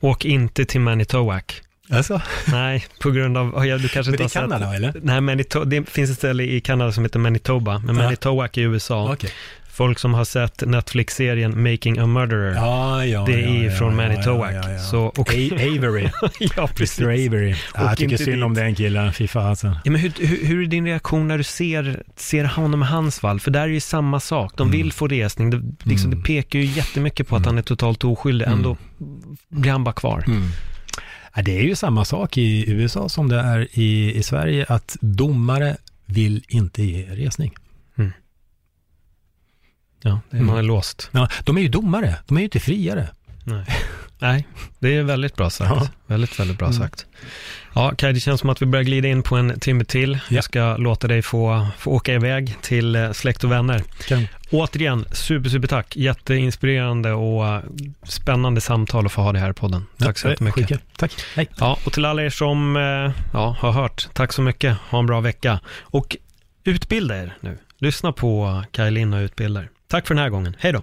åk inte till Manitowac. Alltså, Nej, på grund av, ja, du kanske men inte det är Kanada eller? Nej, Manito- det finns ett ställe i Kanada som heter Manitoba, men Ja. Manitowac i USA. Okej. Folk som har sett Netflix-serien Making a Murderer, Ja, ja, det är ja, från ja. Ja, ja, ja. Så, och, Avery. ja, precis. Mr. Avery. Ja, jag tycker synd om dit. den killen, fy fasen. Ja, men hur, hur, hur är din reaktion när du ser, ser honom i hans fall? För där är ju samma sak. De vill få resning. Det, liksom, Mm. det pekar ju jättemycket på att Mm. han är totalt oskyldig. Ändå blir han bara kvar. Ja, det är ju samma sak i USA som det är i, i Sverige, att domare vill inte ge resning. Ja, det, Mm. man är låst. Ja, de är ju domare, de är ju inte friare. Nej. Nej, det är väldigt bra sagt. Ja. Väldigt, väldigt bra Mm. sagt. Ja, Kaj, det känns som att vi börjar glida in på en timme till. Ja. Jag ska låta dig få, få åka iväg till eh, släkt och vänner. Kan, Återigen, super, super tack. Jätteinspirerande och spännande samtal att få ha det här i podden. Tack så jättemycket. skicka. Tack, hej. Ja, och till alla er som eh, ja, har hört, tack så mycket. Ha en bra vecka. Och utbilda er nu. Lyssna på Kaj Lind och utbilda er. Tack för den här gången. Hej då.